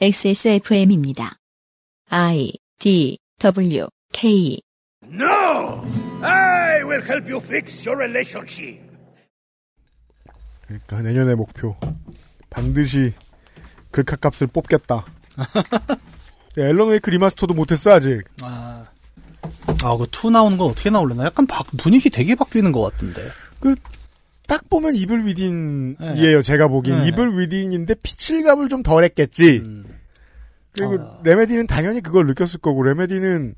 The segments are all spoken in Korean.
XSFM입니다. I D W K No! I will help you fix your relationship. 그러니까 내년의 목표 반드시 글카값을 뽑겠다. Alan Wake remaster도 못했어 아직. 아, 아, 그2 나오는 건 어떻게 나올려나? 약간 바- 분위기 되게 바뀌는 것 같은데. 딱 보면 Evil Within이에요. 네. 제가 보기엔 네. Evil Within인데 피칠갑을 좀 덜했겠지. 음, 그리고 아. Remedy는 당연히 그걸 느꼈을 거고 Remedy는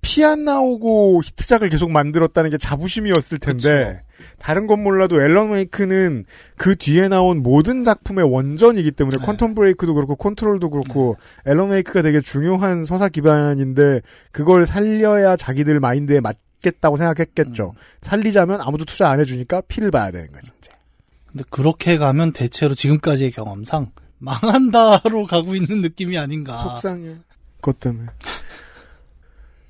피 안 나오고 히트작을 계속 만들었다는 게 자부심이었을 텐데 다른 건 몰라도 Alan Wake는 그 뒤에 나온 모든 작품의 원전이기 때문에 네. Quantum Break도 그렇고 Control도 그렇고 Alan Wake가 되게 중요한 서사 기반인데 그걸 살려야 자기들 마인드에 맞 겠다고 생각했겠죠. 음. 살리자면 아무도 투자 안 해주니까 피를 봐야 되는 거지. 이제. 근데 그렇게 가면 대체로 지금까지의 경험상 망한다로 가고 있는 느낌이 아닌가. 속상해. 그것 때문에.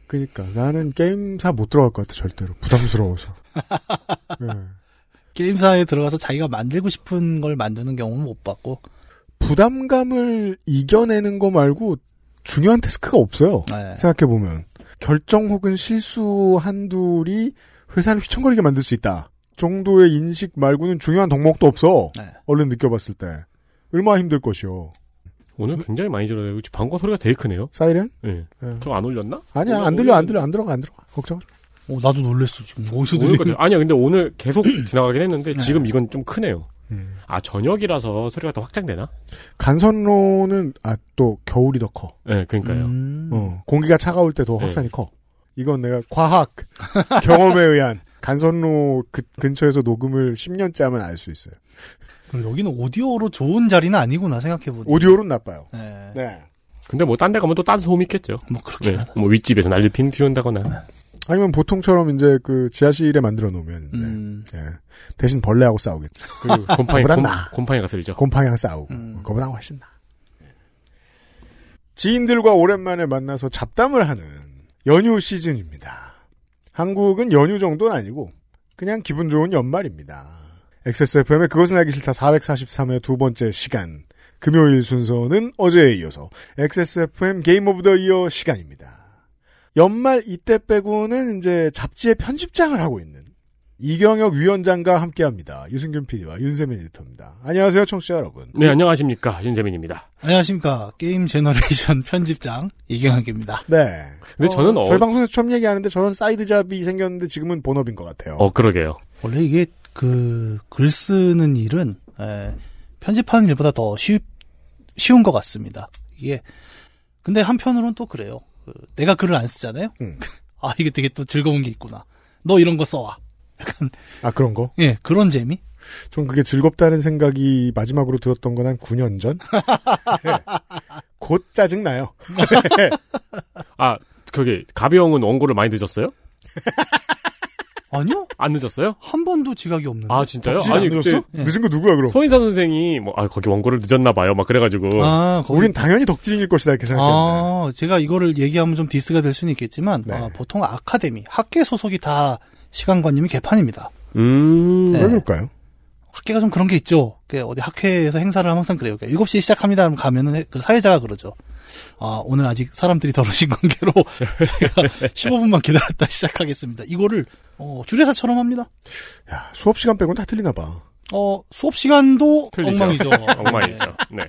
그니까 나는 게임사 못 들어갈 것 같아 절대로 부담스러워서. 예. 게임사에 들어가서 자기가 만들고 싶은 걸 만드는 경우는 못 봤고. 부담감을 이겨내는 거 말고 중요한 태스크가 없어요. 네. 생각해 보면 결정 혹은 실수 한둘이 회사를 휘청거리게 만들 수 있다. 정도의 인식 말고는 중요한 덕목도 없어. 네. 얼른 느껴봤을 때 얼마나 힘들 것이요. 오늘 굉장히 많이 들어요. 방광 소리가 되게 크네요. 사이렌? 예. 예. 좀안 올렸나? 아니야 안 들려 안 들려 안 들어가 안 들어가 걱정. 어, 나도 놀랬어, 지금. 어디서 거 아니야, 근데 오늘 계속 지나가긴 했는데 네. 지금 이건 좀 크네요. 음. 아 저녁이라서 소리가 더 확장되나? 간선로는 아 또 겨울이 더 커. 예, 그러니까요. 음. 어, 공기가 차가울 때더 네. 확산이 커. 이건 내가 과학 경험에 의한 간선로 그 근처에서 녹음을 10년째 하면 알 수 있어요. 그리고 여기는 오디오로 좋은 자리는 아니구나, 생각해보니. 오디오는 나빠요. 네. 네. 근데 뭐 딴 데 가면 또 딴 소음이 있겠죠. 뭐, 그렇게. 네. 뭐 윗집에서 난리 핀 튀운다거나. 아니면 보통처럼 이제 그 지하실에 만들어 놓으면 음. 예. 대신 벌레하고 싸우겠죠. 그리고 곰팡이 곰, 나. 곰팡이가 들죠. 곰팡이랑 싸우고 음. 그거보다 훨씬 나. 지인들과 오랜만에 만나서 잡담을 하는 연휴 시즌입니다. 한국은 연휴 정도는 아니고 그냥 기분 좋은 연말입니다. XSFM의 그것은 알기 싫다 443회 두 번째 시간 금요일 순서는 어제에 이어서 XSFM Game of the Year 시간입니다. 연말 이때 빼고는 이제 잡지의 편집장을 하고 있는 이경혁 위원장과 함께합니다. 유승균 PD와 윤세민 에디터입니다. 안녕하세요, 청취자 여러분. 네, 안녕하십니까. 윤세민입니다. 안녕하십니까. Game Generation 편집장, 이경혁입니다. 네. 근데 저는 어, 저희 방송에서 처음 얘기하는데 저런 side job이 생겼는데 지금은 본업인 것 같아요. 어, 그러게요. 원래 이게 그 글 쓰는 일은 에, 편집하는 일보다 더 쉬, 쉬운 것 같습니다. 이게 근데 한편으로는 또 그래요. 그, 내가 글을 안 쓰잖아요. 음. 아 이게 되게 또 즐거운 게 있구나. 너 이런 거 써와. 아 그런 거? 예 그런 재미. 전 그게 즐겁다는 생각이 마지막으로 들었던 건 한 9년 전. 네. 곧 짜증 나요. 아, 그게 가비형은 원고를 많이 늦었어요? 아니요 안 늦었어요? 한 번도 지각이 없는데. 아, 진짜요? 아니 늦었어? 예. 늦은 거 누구야 그럼? 손인사 선생이 뭐, 아, 거기 원고를 늦었나 봐요. 막 그래가지고. 아, 거기- 우린 당연히 덕질일 것이다 이렇게 생각했는데. 아, 제가 이거를 얘기하면 좀 디스가 될 수는 있겠지만, 네. 아, 보통 아카데미, 학계 소속이 다 시간관님이 개판입니다. 음. 네. 왜 그럴까요? 학계가 좀 그런 게 있죠. 그 어디 학회에서 행사를 하면 항상 그래요. 7시에 시작합니다. 하면 가면은 해- 그 사회자가 그러죠. 아, 오늘 아직 사람들이 덜 오신 관계로 제가 15분만 기다렸다 시작하겠습니다. 이거를, 어, 주례사처럼 합니다. 야, 수업 시간 빼고는 다 틀리나 봐. 어, 수업 시간도 틀리죠. 엉망이죠. 엉망이죠. 네.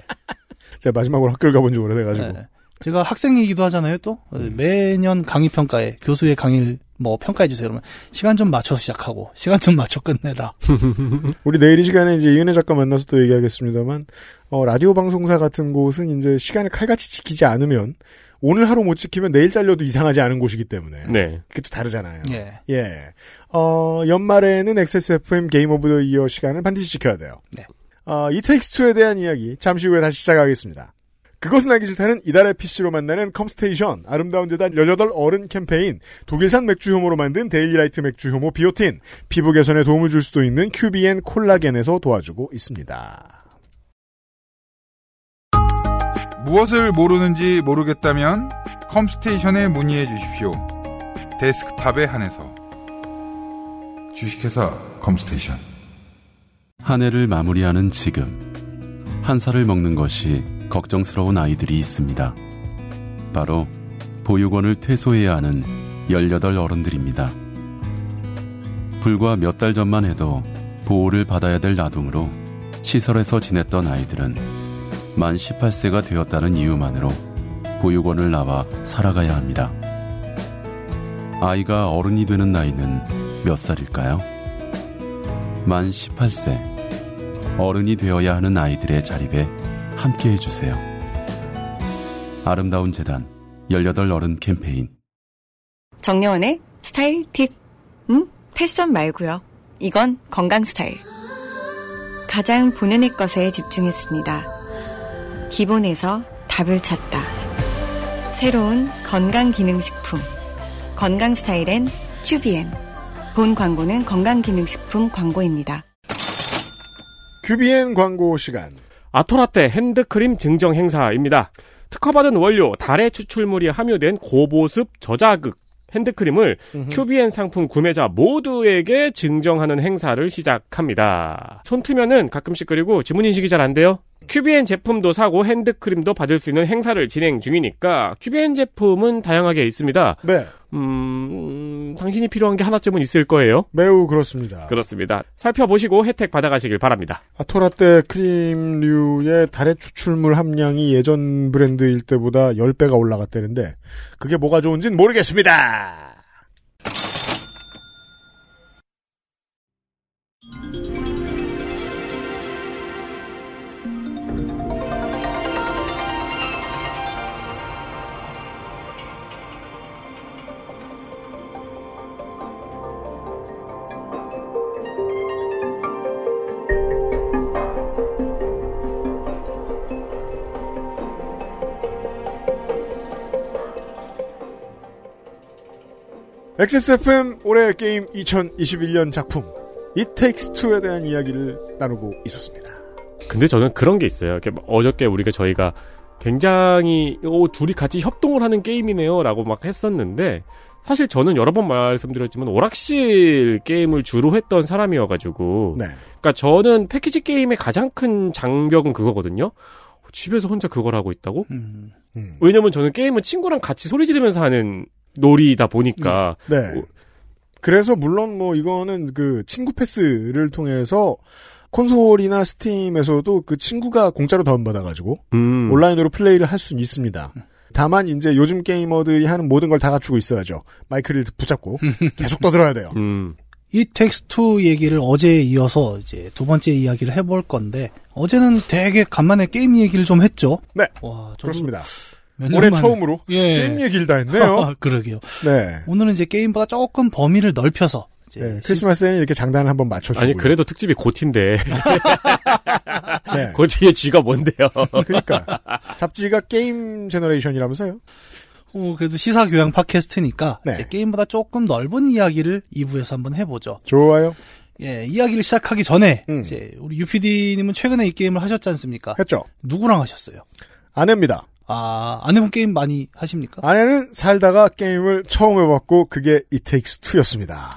제가 마지막으로 학교를 가본 지 오래돼가지고. 네. 제가 학생이기도 하잖아요, 또. 매년 강의 평가에, 교수의 강의를 뭐 평가해주세요. 그러면 시간 좀 맞춰서 시작하고, 시간 좀 맞춰 끝내라. 우리 내일 이 시간에 이제 이은혜 작가 만나서 또 얘기하겠습니다만, 어, 라디오 방송사 같은 곳은 이제 시간을 칼같이 지키지 않으면, 오늘 하루 못 지키면 내일 잘려도 이상하지 않은 곳이기 때문에. 네. 그게 또 다르잖아요. 예. 예. 어, 연말에는 XSFM Game of the Year 시간을 반드시 지켜야 돼요. 네. 어, It Takes Two에 대한 이야기 잠시 후에 다시 시작하겠습니다. 그것은 알기 싫다는 이달의 PC로 만나는 컴스테이션, 아름다운 재단 18 어른 캠페인, 독일산 맥주 효모로 만든 데일리라이트 맥주 효모 비오틴, 피부 개선에 도움을 줄 수도 있는 큐비엔 콜라겐에서 도와주고 있습니다. 무엇을 모르는지 모르겠다면 컴스테이션에 문의해 주십시오. 데스크탑에 한해서 주식회사 컴스테이션 한 해를 마무리하는 지금 판사를 먹는 것이 걱정스러운 아이들이 있습니다. 바로 보육원을 퇴소해야 하는 18 어른들입니다. 불과 몇 달 전만 해도 보호를 받아야 될 아동으로 시설에서 지냈던 아이들은 만 18세가 되었다는 이유만으로 보육원을 나와 살아가야 합니다. 아이가 어른이 되는 나이는 몇 살일까요? 만 18세. 어른이 되어야 하는 아이들의 자립에 함께 해주세요. 아름다운 재단 18 어른 캠페인 정려원의 스타일 팁. 음? 패션 말고요. 이건 건강 스타일. 가장 본연의 것에 집중했습니다. 기본에서 답을 찾다. 새로운 건강기능식품. 건강 스타일엔 큐비엔. 본 광고는 건강기능식품 광고입니다. 큐비엔 광고 시간. 아토라떼 핸드크림 증정 행사입니다. 특허받은 원료 달의 추출물이 함유된 고보습 저자극 핸드크림을 큐비엔 상품 구매자 모두에게 증정하는 행사를 시작합니다. 손 트면은 가끔씩 그리고 지문 인식이 잘 안 돼요. 큐비엔 제품도 사고 핸드크림도 받을 수 있는 행사를 진행 중이니까 큐비엔 제품은 다양하게 있습니다. 네. 음, 당신이 필요한 게 하나쯤은 있을 거예요. 매우 그렇습니다. 그렇습니다. 살펴보시고 혜택 받아가시길 바랍니다. 아토라떼 크림류의 달의 추출물 함량이 예전 브랜드일 때보다 10배가 올라갔다는데 그게 뭐가 좋은진 모르겠습니다. XSFM 올해 게임 2021년 작품 It Takes Two에 대한 이야기를 나누고 있었습니다. 근데 저는 그런 게 있어요. 어저께 우리가 저희가 굉장히 오, 둘이 같이 협동을 하는 게임이네요라고 막 했었는데 사실 저는 여러 번 말씀드렸지만 오락실 게임을 주로 했던 사람이어가지고 네. 그러니까 저는 패키지 게임의 가장 큰 장벽은 그거거든요. 집에서 혼자 그걸 하고 있다고? 음. 음. 왜냐면 저는 게임은 친구랑 같이 소리 지르면서 하는 놀이다 보니까 네. 그래서 물론 뭐 이거는 그 친구 패스를 통해서 콘솔이나 Steam에서도 그 친구가 공짜로 다운받아가지고 음. 온라인으로 플레이를 할 수는 있습니다. 다만 이제 요즘 게이머들이 하는 모든 걸 다 갖추고 있어야죠. 마이크를 붙잡고 계속 떠들어야 돼요. 음. It Takes Two 얘기를 어제에 이어서 이제 두 번째 이야기를 해볼 건데 어제는 되게 간만에 게임 얘기를 좀 했죠. 네. 와, 그렇습니다. 올해 만에- 처음으로 예. 게임 얘기를 다 했네요. 그러게요. 네. 오늘은 이제 게임보다 조금 범위를 넓혀서 이제 네, 크리스마스에는 이렇게 장단을 한번 맞춰주고 아니 그래도 특집이 GOTY인데 네. GOTY의 G가 뭔데요? 그러니까 잡지가 Game Generation이라면서요? 어, 그래도 시사 교양 팟캐스트니까 네. 이제 게임보다 조금 넓은 이야기를 2부에서 한번 해보죠. 좋아요. 예, 이야기를 시작하기 전에 음. 이제 우리 유PD님은 최근에 이 게임을 하셨지 않습니까? 했죠. 누구랑 하셨어요? 아내입니다. 아, 아내분 게임 많이 하십니까? 아내는 살다가 게임을 처음 해봤고 그게 It Takes Two였습니다.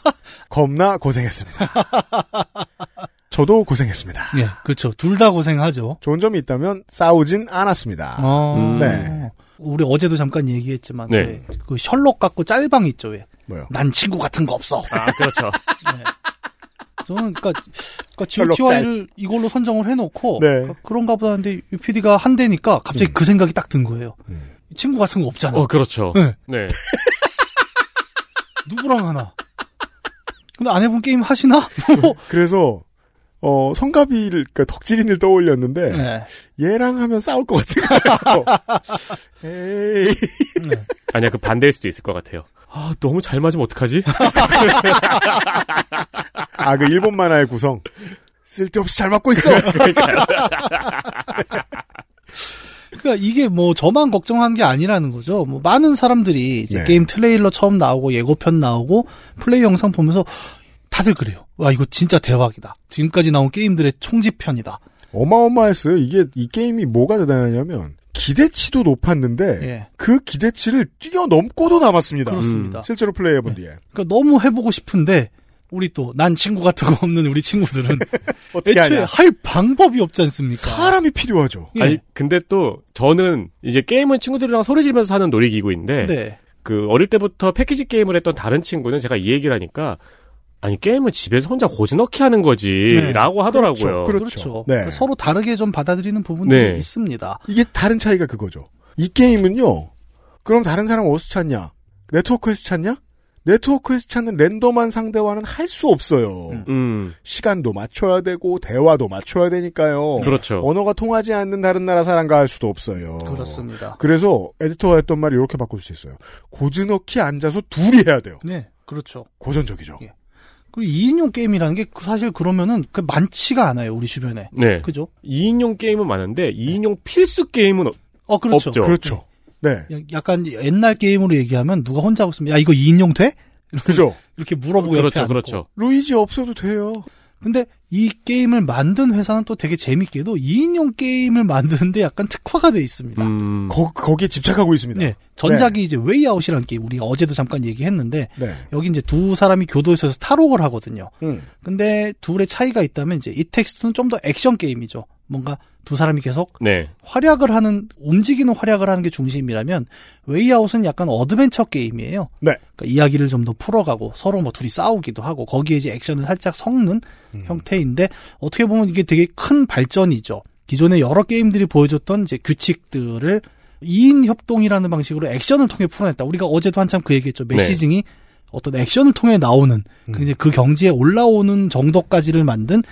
겁나 고생했습니다. 저도 고생했습니다. 예, 그렇죠. 둘 다 고생하죠. 좋은 점이 있다면 싸우진 않았습니다. 어, 음. 네. 우리 어제도 잠깐 얘기했지만 네. 왜그 셜록 갖고 짤방 있죠. 왜? 뭐요? 난 친구 같은 거 없어. 아 그렇죠. 저는 그러니까, 그러니까 GTY를 이걸로 선정을 해놓고 네. 그러니까 그런가 보다 하는데 UPD가 한 대니까 갑자기 그 생각이 딱 든 거예요. 음. 친구 같은 거 없잖아. 어 그렇죠. 네. 네. 누구랑 하나? 근데 아내분 게임 하시나? 그래서 어 성가비를 그러니까 덕질인을 떠올렸는데 네. 얘랑 하면 싸울 것 같은 거예요. 에이. 아니야 그 반대일 수도 있을 것 같아요. 아 너무 잘 맞으면 어떡하지? 아 그 일본 만화의 구성 쓸데없이 잘 맞고 있어. 그러니까 이게 뭐 저만 걱정한 게 아니라는 거죠. 뭐 많은 사람들이 이제 네. 게임 트레일러 처음 나오고 예고편 나오고 플레이 영상 보면서 다들 그래요. 와 이거 진짜 대박이다. 지금까지 나온 게임들의 총집편이다. 어마어마했어요. 이게 이 게임이 뭐가 대단하냐면 기대치도 높았는데 예. 그 기대치를 뛰어넘고도 남았습니다. 그렇습니다. 실제로 플레이해본 뒤에. 그러니까 너무 해보고 싶은데 우리 또 난 친구 같은 거 없는 우리 친구들은 어떻게 애초에 하냐? 할 방법이 없지 않습니까? 사람이 필요하죠. 예. 아니 근데 또 저는 이제 게임은 친구들이랑 소리 지르면서 하는 놀이기구인데 네. 그 어릴 때부터 패키지 게임을 했던 다른 친구는 제가 이 얘기를 하니까 아니 게임은 집에서 혼자 고즈넉히 하는 거지라고 하더라고요. 그렇죠. 그렇죠. 네. 서로 다르게 좀 받아들이는 부분들이 네. 있습니다. 이게 다른 차이가 그거죠. 이 게임은요. 그럼 다른 사람 어디서 찾냐? 네트워크에서 찾냐? 네트워크에서 찾는 랜덤한 상대와는 할 수 없어요. 음. 음 시간도 맞춰야 되고 대화도 맞춰야 되니까요. 그렇죠. 언어가 통하지 않는 다른 나라 사람과 할 수도 없어요. 그렇습니다. 그래서 에디터가 했던 말이 이렇게 바꿀 수 있어요. 고즈넉히 앉아서 둘이 해야 돼요. 네, 그렇죠. 고전적이죠. 예. 그리고 2인용 게임이라는 게 사실 그러면은 그 많지가 않아요, 우리 주변에. 네. 그죠? 2인용 게임은 많은데 2인용 필수 게임은 없- 어, 그렇죠. 없죠. 그렇죠. 네. 야- 약간 옛날 게임으로 얘기하면 누가 혼자 하고 있으면 야 이거 2인용 돼? 이렇게, 그죠. 이렇게 물어보고 옆에 그렇죠, 앉고. 그렇죠. 루이지 없어도 돼요. 근데 이 게임을 만든 회사는 또 되게 재밌게도 2인용 게임을 만드는데 약간 특화가 돼 있습니다. 음. 거, 거기에 집착하고 있습니다. 네. 전작이 이제 Way Out이라는 게임 우리가 어제도 잠깐 얘기했는데 네. 여기 이제 두 사람이 교도소에서 탈옥을 하거든요. 음. 근데 둘의 차이가 있다면 이제 It Takes Two는 좀 더 액션 게임이죠. 뭔가 두 사람이 계속 네. 활약을 하는 움직이는 활약을 하는 게 중심이라면 웨이아웃은 약간 어드벤처 게임이에요. 네. 그러니까 이야기를 좀 더 풀어가고 서로 뭐 둘이 싸우기도 하고 거기에 이제 액션을 살짝 섞는 음. 형태인데 어떻게 보면 이게 되게 큰 발전이죠. 기존의 여러 게임들이 보여줬던 이제 규칙들을 2인 협동이라는 방식으로 액션을 통해 풀어냈다. 우리가 어제도 한참 그 얘기했죠. 네. messaging이 어떤 액션을 통해 나오는 그 이제 그 경지에 올라오는 정도까지를 만든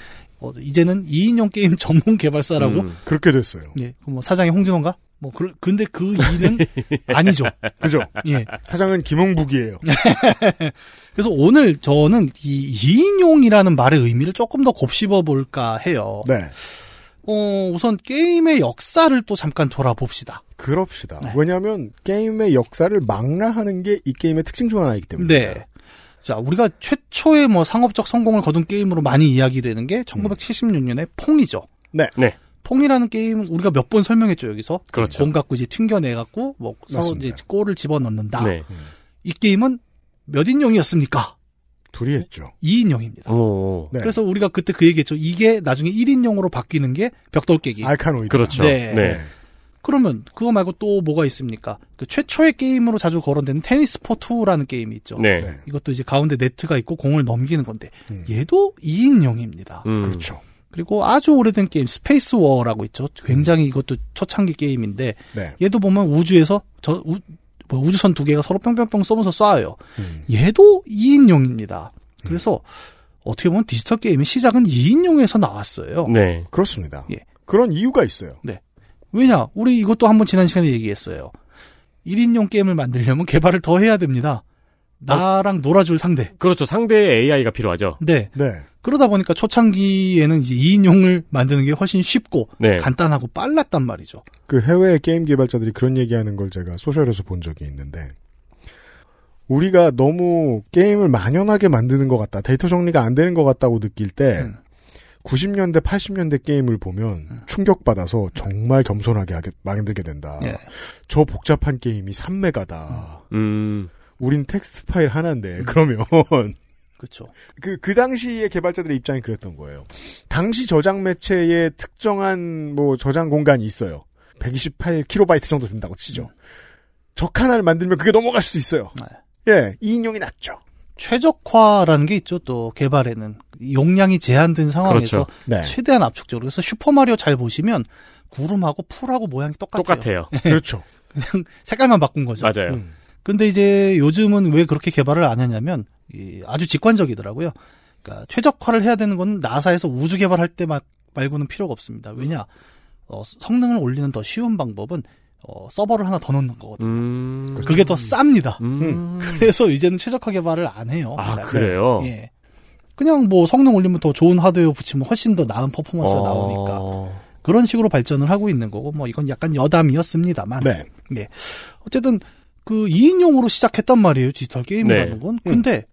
어, 이제는 2인용 게임 전문 개발사라고 음. 그렇게 됐어요. 예, 그뭐 사장이 홍진호인가? 뭐 그, 근데 그 일은 아니죠. 그죠? 예. 사장은 김홍북이에요. 그래서 오늘 저는 이 2인용이라는 말의 의미를 조금 더 곱씹어 볼까 해요. 네. 어, 우선 게임의 역사를 또 잠깐 돌아봅시다. 그럽시다. 네. 왜냐하면 게임의 역사를 망라하는 게 이 게임의 특징 중 하나이기 때문에. 네. 자, 우리가 최초의 뭐 상업적 성공을 거둔 게임으로 많이 이야기되는 게 1976년에 Pong이죠. 네. 네. Pong이라는 게임 우리가 몇 번 설명했죠, 여기서. 그렇죠. 공 갖고 이제 튕겨내 갖고 뭐 서로 맞습니다. 이제 골을 집어 넣는다. 네. 이 게임은 몇 인용이었습니까? 둘이 했죠. 2인용입니다. 오. 네. 그래서 우리가 그때 그 얘기했죠. 이게 나중에 1인용으로 바뀌는 게 벽돌 깨기. Arkanoid. 그렇죠. 네. 네. 그러면 그거 말고 또 뭐가 있습니까? 그 최초의 게임으로 자주 거론되는 Tennis for Two라는 게임이 있죠. 네. 네. 이것도 이제 가운데 네트가 있고 공을 넘기는 건데 음. 얘도 2인용입니다. 음. 그렇죠. 그리고 아주 오래된 게임 Spacewar라고 있죠. 굉장히 이것도 초창기 게임인데 네. 얘도 보면 우주에서 저 우, 뭐 우주선 두 개가 서로 뿅뿅뿅 쏘면서 쏴요. 음. 얘도 2인용입니다. 그래서 어떻게 보면 디지털 게임의 시작은 2인용에서 나왔어요. 네. 그렇습니다. 예. 그런 이유가 있어요. 왜냐? 우리 이것도 한번 지난 시간에 얘기했어요. 1인용 게임을 만들려면 개발을 더 해야 됩니다. 나랑 놀아줄 상대. 그렇죠. 상대의 AI가 필요하죠. 네. 네. 그러다 보니까 초창기에는 이제 2인용을 만드는 게 훨씬 쉽고 네. 간단하고 빨랐단 말이죠. 그 해외 게임 개발자들이 그런 얘기하는 걸 제가 social에서 본 적이 있는데 우리가 너무 게임을 만연하게 만드는 것 같다, 데이터 정리가 안 되는 것 같다고 느낄 때 음. 90년대, 80년대 게임을 보면 충격받아서 정말 겸손하게 하게 만들게 된다. 예. 저 복잡한 게임이 3메가다. 음. 우린 텍스트 파일 하나인데 그러면 그렇죠. 그, 그 당시의 개발자들의 입장이 그랬던 거예요. 당시 저장 매체에 특정한 뭐 저장 공간이 있어요. 128kB 정도 된다고 치죠. 적 하나를 만들면 그게 넘어갈 수 있어요. 예, 2인용이 낫죠. 최적화라는 게 있죠. 또 개발에는 용량이 제한된 상황에서 그렇죠. 네. 최대한 압축적으로. 그래서 Super Mario 잘 보시면 구름하고 풀하고 모양이 똑같아요. 똑같아요. 그렇죠. 그냥 색깔만 바꾼 거죠. 맞아요. 음. 근데 이제 요즘은 왜 그렇게 개발을 안 하냐면 이 아주 직관적이더라고요. 그러니까 최적화를 해야 되는 건 나사에서 우주 개발할 때 마- 말고는 필요가 없습니다. 왜냐 어, 성능을 올리는 더 쉬운 방법은 어, 서버를 하나 더 넣는 거거든요. 음. 그게 더 쌉니다. 음. 그래서 이제는 최적화 개발을 안 해요. 아, 잘. 그래요? 예. 그냥 뭐 성능 올리면 더 좋은 하드웨어 붙이면 훨씬 더 나은 퍼포먼스가 어. 나오니까 그런 식으로 발전을 하고 있는 거고 뭐 이건 약간 여담이었습니다만 네. 예. 어쨌든 그 2인용으로 시작했단 말이에요. 디지털 게임이라는 네. 건. 근데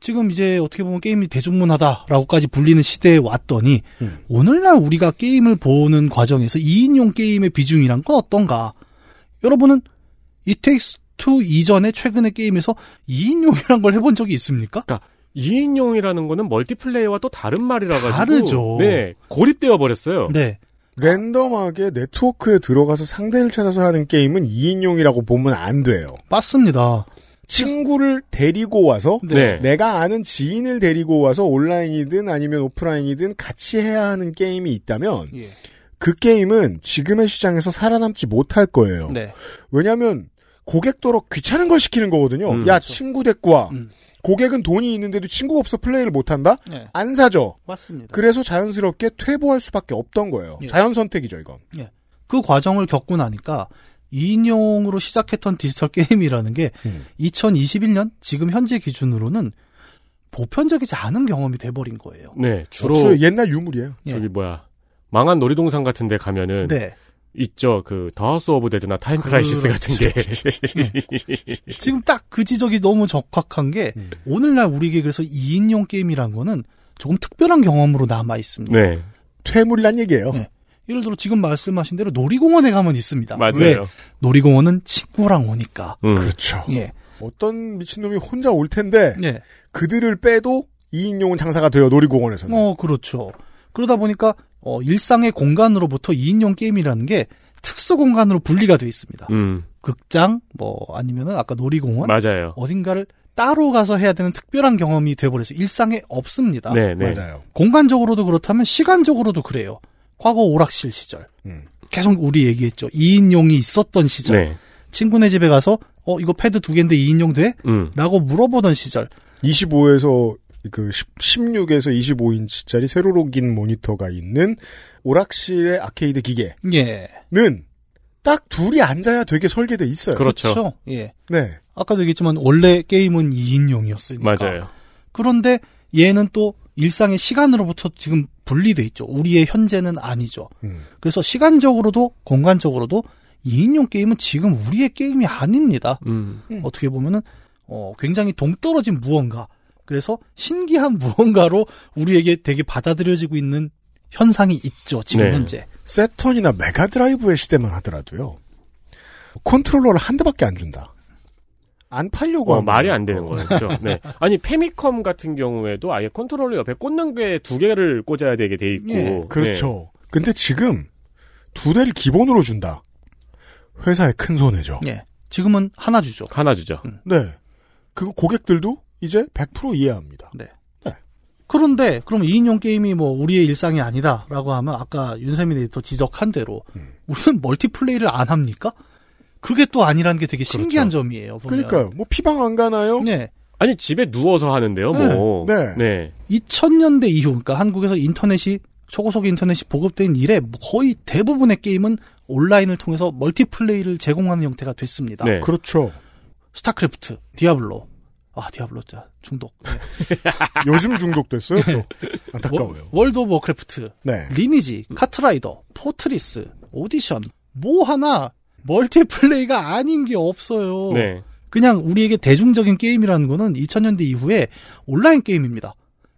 지금 이제 어떻게 보면 게임이 대중문화다라고까지 불리는 시대에 왔더니 음. 오늘날 우리가 게임을 보는 과정에서 2인용 게임의 비중이란 건 어떤가? 여러분은 It Takes Two 이전에 최근의 게임에서 2인용이란 걸 해본 적이 있습니까? 2인용이라는 거는 multiplay와 또 다른 말이라 가지고 다르죠. 네. 고립되어 버렸어요. 네. 랜덤하게 네트워크에 들어가서 상대를 찾아서 하는 게임은 2인용이라고 보면 안 돼요. 맞습니다. 친구를 데리고 와서 네. 내가 아는 지인을 데리고 와서 온라인이든 아니면 오프라인이든 같이 해야 하는 게임이 있다면 예. 그 게임은 지금의 시장에서 살아남지 못할 거예요. 네. 왜냐하면 고객도로 귀찮은 걸 시키는 거거든요. 음, 야 그렇죠. 친구 데리고 와. 음. 고객은 돈이 있는데도 친구가 없어 플레이를 못한다? 네. 안 사죠. 맞습니다. 그래서 자연스럽게 퇴보할 수밖에 없던 거예요. 예. 자연 선택이죠 이건. 그 과정을 겪고 나니까 2인용으로 시작했던 디지털 게임이라는 게 음. 2021년 지금 현재 기준으로는 보편적이지 않은 경험이 돼버린 거예요. 네. 주로 없어요. 옛날 유물이에요. 예. 저기 뭐야. 망한 놀이동산 같은 데 가면은 네. 있죠. 그 The House of Dead나 Time Crisis 같은 게. 지금 딱 그 지적이 너무 적확한 게 음. 오늘날 우리에게 그래서 2인용 게임이란 거는 조금 특별한 경험으로 남아 있습니다. 네. 퇴물란 얘기예요. 네. 예를 들어 지금 말씀하신 대로 놀이공원에 가면 있습니다. 맞아요. 왜? 놀이공원은 친구랑 오니까. 음. 그렇죠. 예. 어떤 미친놈이 혼자 올 텐데 예. 그들을 빼도 2인용은 장사가 돼요. 놀이공원에서는. 어, 그렇죠. 그러다 보니까 어, 일상의 공간으로부터 2인용 게임이라는 게 특수 공간으로 분리가 돼 있습니다. 음. 극장, 뭐 아니면은 아까 놀이공원 맞아요. 어딘가를 따로 가서 해야 되는 특별한 경험이 돼버려서 일상에 없습니다. 네, 네. 맞아요. 공간적으로도 그렇다면 시간적으로도 그래요. 과거 오락실 시절. 음. 계속 우리 얘기했죠. 2인용이 있었던 시절. 네. 친구네 집에 가서 어 이거 패드 두 개인데 2인용 돼? 음. 라고 물어보던 시절. 25에서 그 16에서 25인치짜리 세로로 긴 모니터가 있는 오락실의 아케이드 기계는 예. 딱 둘이 앉아야 되게 설계돼 있어요. 그렇죠. 예. 네. 아까도 얘기했지만 원래 게임은 2인용이었으니까. 맞아요. 그런데 얘는 또 일상의 시간으로부터 지금 분리돼 있죠. 우리의 현재는 아니죠. 음. 그래서 시간적으로도 공간적으로도 2인용 게임은 지금 우리의 게임이 아닙니다. 음. 어떻게 보면은 어, 굉장히 동떨어진 무언가. 그래서 신기한 무언가로 우리에게 되게 받아들여지고 있는 현상이 있죠. 지금 네. 현재. Saturn이나 Mega Drive의 시대만 하더라도요. 컨트롤러를 한 대밖에 안 준다. 안 팔려고 어, 합니다. 말이 안 되는 거예요. 그렇죠? 네. 아니 Famicom 같은 경우에도 아예 컨트롤러 옆에 꽂는 게 두 개를 꽂아야 되게 돼 있고. 예, 그렇죠. 근데 지금 두 대를 기본으로 준다. 회사의 큰 손해죠. 예. 지금은 하나 주죠. 네. 하나 주죠. 네. 그 고객들도 이제 100% 이해합니다. 그런데 그럼 2인용 게임이 뭐 우리의 일상이 아니다라고 하면 아까 윤세민 에디터 지적한 대로 음. 우리는 멀티플레이를 안 합니까? 그게 또 아니라는 게 되게 신기한 점이에요. 보면. 그러니까요. 뭐 피방 안 가나요? 네. 아니 집에 누워서 하는데요. 뭐. 네. 네. 2000년대 이후, 그러니까 한국에서 인터넷이 초고속 인터넷이 보급된 이래 뭐 거의 대부분의 게임은 온라인을 통해서 multiplay를 제공하는 형태가 됐습니다. 네. 그렇죠. StarCraft, Diablo. 아, Diablo 진짜 중독. 네. 요즘 중독됐어요, 또. 안타까워요. 월- World of Warcraft, 네. Lineage, KartRider, Fortress, Audition. 뭐 하나 multiplay가 아닌 게 없어요. 네. 그냥 우리에게 대중적인 게임이라는 거는 2000년대 이후에 온라인 게임입니다.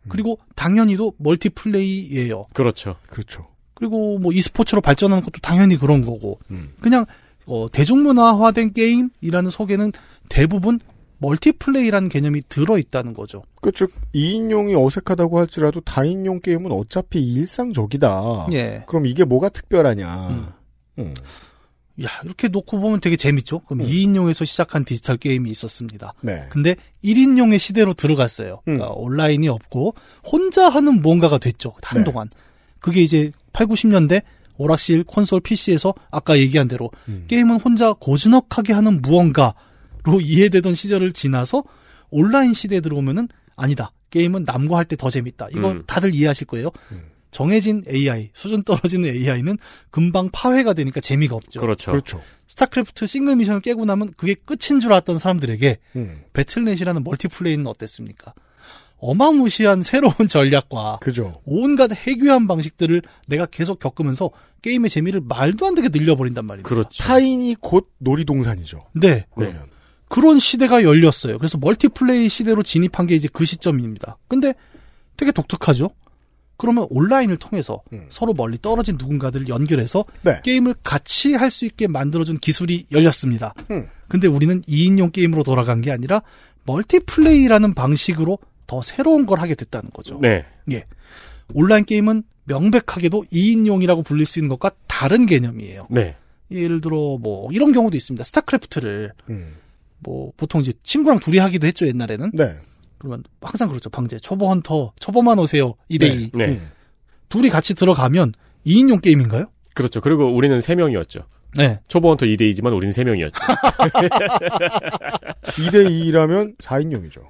그리고 당연히도 multiplay예요. 그렇죠. 그렇죠. 그리고 뭐 e스포츠로 발전하는 것도 당연히 그런 거고. 음. 그냥 어, 대중문화화된 게임이라는 속에는 대부분 멀티플레이라는 개념이 들어 있다는 거죠. 그렇죠. 2인용이 어색하다고 할지라도 다인용 게임은 어차피 일상적이다. 예. 그럼 이게 뭐가 특별하냐. 음. 음. 야, 이렇게 놓고 보면 되게 재밌죠? 그럼 음. 2인용에서 시작한 디지털 게임이 있었습니다. 네. 근데 1인용의 시대로 들어갔어요. 음. 그러니까 온라인이 없고 혼자 하는 무언가가 됐죠. 한동안. 그게 이제 8, 90년대 오락실, 콘솔, PC에서 아까 얘기한 대로 음. 게임은 혼자 고즈넉하게 하는 무언가로 이해되던 시절을 지나서 온라인 시대에 들어오면은 아니다. 게임은 남과 할 때 더 재밌다. 이거 음. 다들 이해하실 거예요. 음. 정해진 AI, 수준 떨어지는 AI는 금방 파훼가 되니까 재미가 없죠. 그렇죠. 그렇죠. StarCraft single mission을 깨고 나면 그게 끝인 줄 알았던 사람들에게 음. Battle.net이라는 multiplay는 어땠습니까? 어마무시한 새로운 전략과 그죠. 온갖 해괴한 방식들을 내가 계속 겪으면서 게임의 재미를 말도 안 되게 늘려버린단 말입니다. 그렇죠. 타인이 곧 놀이동산이죠. 네. 그러면. 그런 시대가 열렸어요. 그래서 멀티플레이 시대로 진입한 게 이제 그 시점입니다. 근데 되게 독특하죠? 그러면 온라인을 통해서 음. 서로 멀리 떨어진 누군가들을 연결해서 네. 게임을 같이 할 수 있게 만들어준 기술이 열렸습니다. 음. 근데 우리는 2인용 게임으로 돌아간 게 아니라 멀티플레이라는 방식으로 더 새로운 걸 하게 됐다는 거죠. 네. 예. 온라인 게임은 명백하게도 2인용이라고 불릴 수 있는 것과 다른 개념이에요. 네. 예를 들어 뭐 이런 경우도 있습니다. 스타크래프트를 음. 뭐 보통 이제 친구랑 둘이 하기도 했죠 옛날에는. 네. 그러면 항상 그렇죠. 방제 초보 헌터 초보만 오세요 2대2 네. 음. 둘이 같이 들어가면 2인용 게임인가요? 그렇죠. 그리고 우리는 세명이었죠 네. 초보 헌터 2대2지만 우리는 세명이었죠 2대2라면 4인용이죠.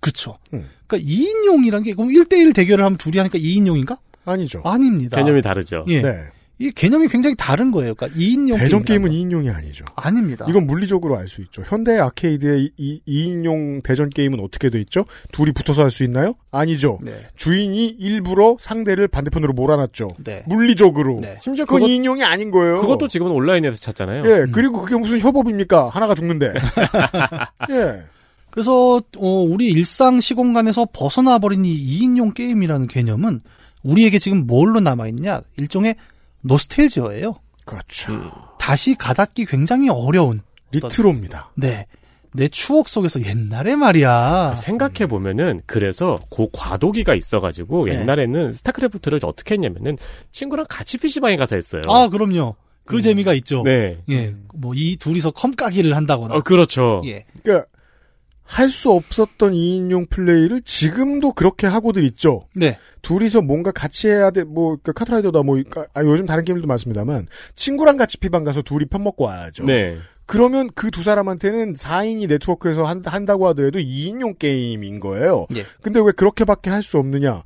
그렇죠. 음. 그러니까 2인용이란 게 그럼 1대1 대결을 하면 둘이 하니까 2인용인가? 아니죠. 아닙니다. 개념이 다르죠. 예. 네. 이 개념이 굉장히 다른 거예요. 그러니까 2인용 대전 게임은 2인용이 아니죠. 거. 아닙니다. 이건 물리적으로 알 수 있죠. 현대 아케이드의 이, 2인용 대전 게임은 어떻게 돼 있죠? 둘이 붙어서 할 수 있나요? 아니죠. 네. 주인이 일부러 상대를 반대편으로 몰아놨죠. 네. 물리적으로. 네. 심지어 그건 그것, 2인용이 아닌 거예요. 그것도 지금은 온라인에서 찾잖아요. 예, 그리고 그게 무슨 협업입니까? 하나가 죽는데. 예. 그래서 어, 우리 일상 시공간에서 벗어나 버린 이 2인용 게임이라는 개념은 우리에게 지금 뭘로 남아 있냐? 일종의 노스탤지어예요. 그렇죠. 다시 가닿기 굉장히 어려운 레트로입니다. 네. 내 추억 속에서 옛날에 말이야. 생각해 보면은 그래서 그 과도기가 있어가지고 네. 옛날에는 스타크래프트를 어떻게 했냐면은 친구랑 같이 PC방에 가서 했어요. 아, 그럼요. 그 재미가 있죠. 네. 예. 뭐 이 둘이서 컴까기를 한다거나. 어, 그렇죠. 예. 그러니까 할 수 없었던 2인용 플레이를 지금도 그렇게 하고들 있죠. 네. 둘이서 뭔가 같이 해야 돼, 뭐, 그 카트라이더다, 뭐, 아, 요즘 다른 게임들도 많습니다만, 친구랑 같이 피방 가서 둘이 편 먹고 와야죠. 네. 그러면 그 두 사람한테는 4인이 네트워크에서 한, 한다고 하더라도 2인용 게임인 거예요. 예. 근데 왜 그렇게밖에 할 수 없느냐?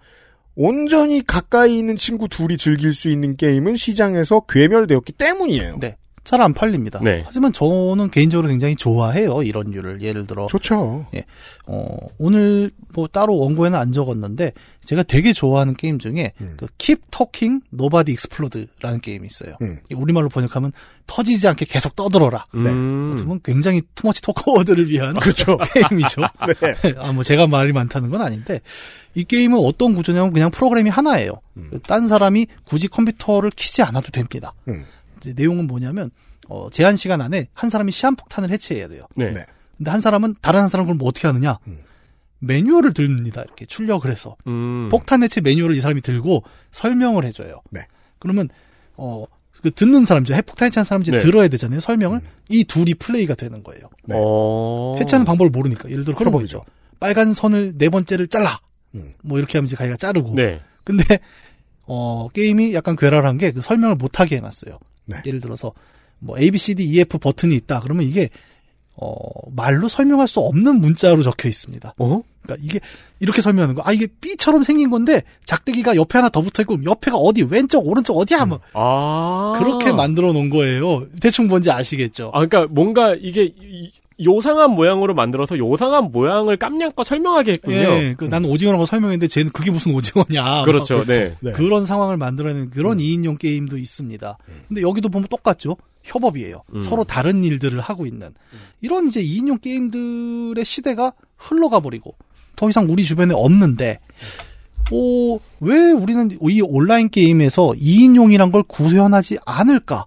온전히 가까이 있는 친구 둘이 즐길 수 있는 게임은 시장에서 괴멸되었기 때문이에요. 네. 잘 안 팔립니다. 네. 하지만 저는 개인적으로 굉장히 좋아해요. 이런 류를. 예를 들어 좋죠. 어, 오늘 뭐 따로 원고에는 안 적었는데 제가 되게 좋아하는 게임 중에 음. 그 Keep Talking Nobody Explode라는 게임이 있어요. 음. 이 우리말로 번역하면 터지지 않게 계속 떠들어라. 음. 어떻게 보면 굉장히 투머치 토커워드를 위한 그렇죠. 게임이죠. 네. 아, 뭐 제가 말이 많다는 건 아닌데 이 게임은 어떤 구조냐면 그냥 프로그램이 하나예요. 음. 딴 사람이 굳이 컴퓨터를 키지 않아도 됩니다. 음. 이제 내용은 뭐냐면 어, 제한 시간 안에 한 사람이 시한폭탄을 해체해야 돼요. 네. 네. 근데 한 사람은 다른 한 사람 그럼 뭐 어떻게 하느냐? 음. 매뉴얼을 듭니다. 이렇게 출력을 해서 음. 폭탄 해체 매뉴얼을 이 사람이 들고 설명을 해줘요. 네. 그러면 어. 그 듣는 사람이죠. 핵폭탄 해체한 사람이 이제 네. 들어야 되잖아요. 설명을. 이 둘이 플레이가 되는 거예요. 네. 어. 해체하는 방법을 모르니까. 예를 들어 그런. 거죠. 빨간 선을 네 번째를 잘라. 음. 뭐 이렇게 하면 이제 가기가 자르고. 네. 근데 어 게임이 약간 괴랄한 게 그 설명을 못 하게 해놨어요. 네. 예를 들어서 뭐 A, B, C, D, E, F 버튼이 있다. 그러면 이게 어 말로 설명할 수 없는 문자로 적혀 있습니다. 어? 그러니까 이게 이렇게 설명하는 거. 아 이게 B처럼 생긴 건데 작대기가 옆에 하나 더 붙어 있고 옆에가 어디 왼쪽 오른쪽 어디야 뭐 아. 그렇게 만들어 놓은 거예요. 대충 뭔지 아시겠죠? 아, 그러니까 뭔가 이게 이- 요상한 모양으로 만들어서 요상한 모양을 깜냥껏 설명하게 했군요. 예, 그 나는 오징어라고 설명했는데 쟤는 그게 무슨 오징어냐. 그렇죠. 네. 네. 그런 상황을 만들어내는 그런 2인용 게임도 있습니다. 근데 여기도 보면 똑같죠. 협업이에요. 음. 서로 다른 일들을 하고 있는. 이런 이제 2인용 게임들의 시대가 흘러가 버리고 더 이상 우리 주변에 없는데, 어, 왜 우리는 이 온라인 게임에서 2인용이란 걸 구현하지 않을까?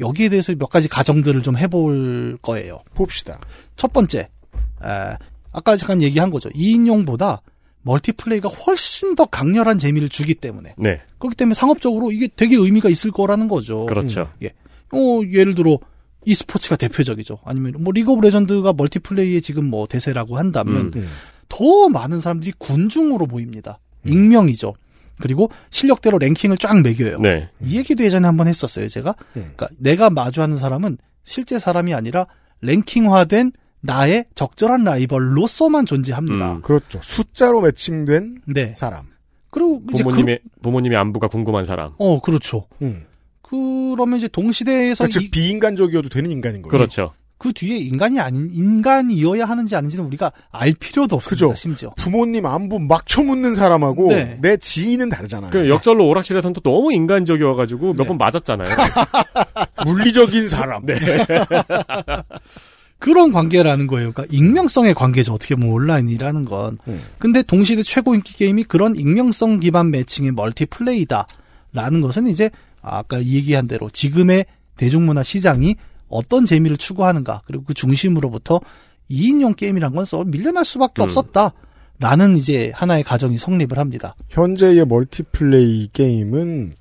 여기에 대해서 몇 가지 가정들을 좀 해볼 거예요. 봅시다. 첫 번째, 에, 아까 잠깐 얘기한 거죠. 2인용보다 멀티플레이가 훨씬 더 강렬한 재미를 주기 때문에. 네. 그렇기 때문에 상업적으로 이게 되게 의미가 있을 거라는 거죠. 그렇죠. 예. 어, 예를 들어, e스포츠가 대표적이죠. 아니면 뭐 리그 오브 레전드가 멀티플레이의 지금 뭐 대세라고 한다면 음. 더 많은 사람들이 군중으로 모입니다. 익명이죠. 그리고 실력대로 랭킹을 쫙 매겨요. 네. 이 얘기도 예전에 한번 했었어요, 제가. 음. 그러니까 내가 마주하는 사람은 실제 사람이 아니라 랭킹화된 나의 적절한 라이벌로서만 존재합니다. 음. 그렇죠. 숫자로 매칭된 네. 사람. 그리고 부모님의 부모님의 안부가 궁금한 사람. 그, 어, 그렇죠. 음. 그러면 이제 동시대에서 그렇죠. 이- 비인간적이어도 되는 인간인 거예요. 그렇죠. 그 뒤에 인간이 아닌 인간이어야 하는지 아닌지는 우리가 알 필요도 없습니다. 그죠. 심지어. 부모님 안부 막 쳐묻는 사람하고 네. 내 지인은 다르잖아요. 그 역설로 오락실에선 또 너무 인간적이어가지고 몇 네. 번 맞았잖아요. 물리적인 사람. 네. 그런 관계라는 거예요. 그러니까 익명성의 관계죠. 어떻게 보면 온라인이라는 건. 음. 근데 동시대 최고 인기 게임이 그런 익명성 기반 매칭의 멀티플레이다라는 것은 이제 아까 얘기한 대로 지금의 대중문화 시장이 어떤 재미를 추구하는가 그리고 그 중심으로부터 2인용 게임이란 건 써 밀려날 수밖에 음. 없었다. 라는 이제 하나의 가정이 성립을 합니다. 현재의 멀티플레이 게임은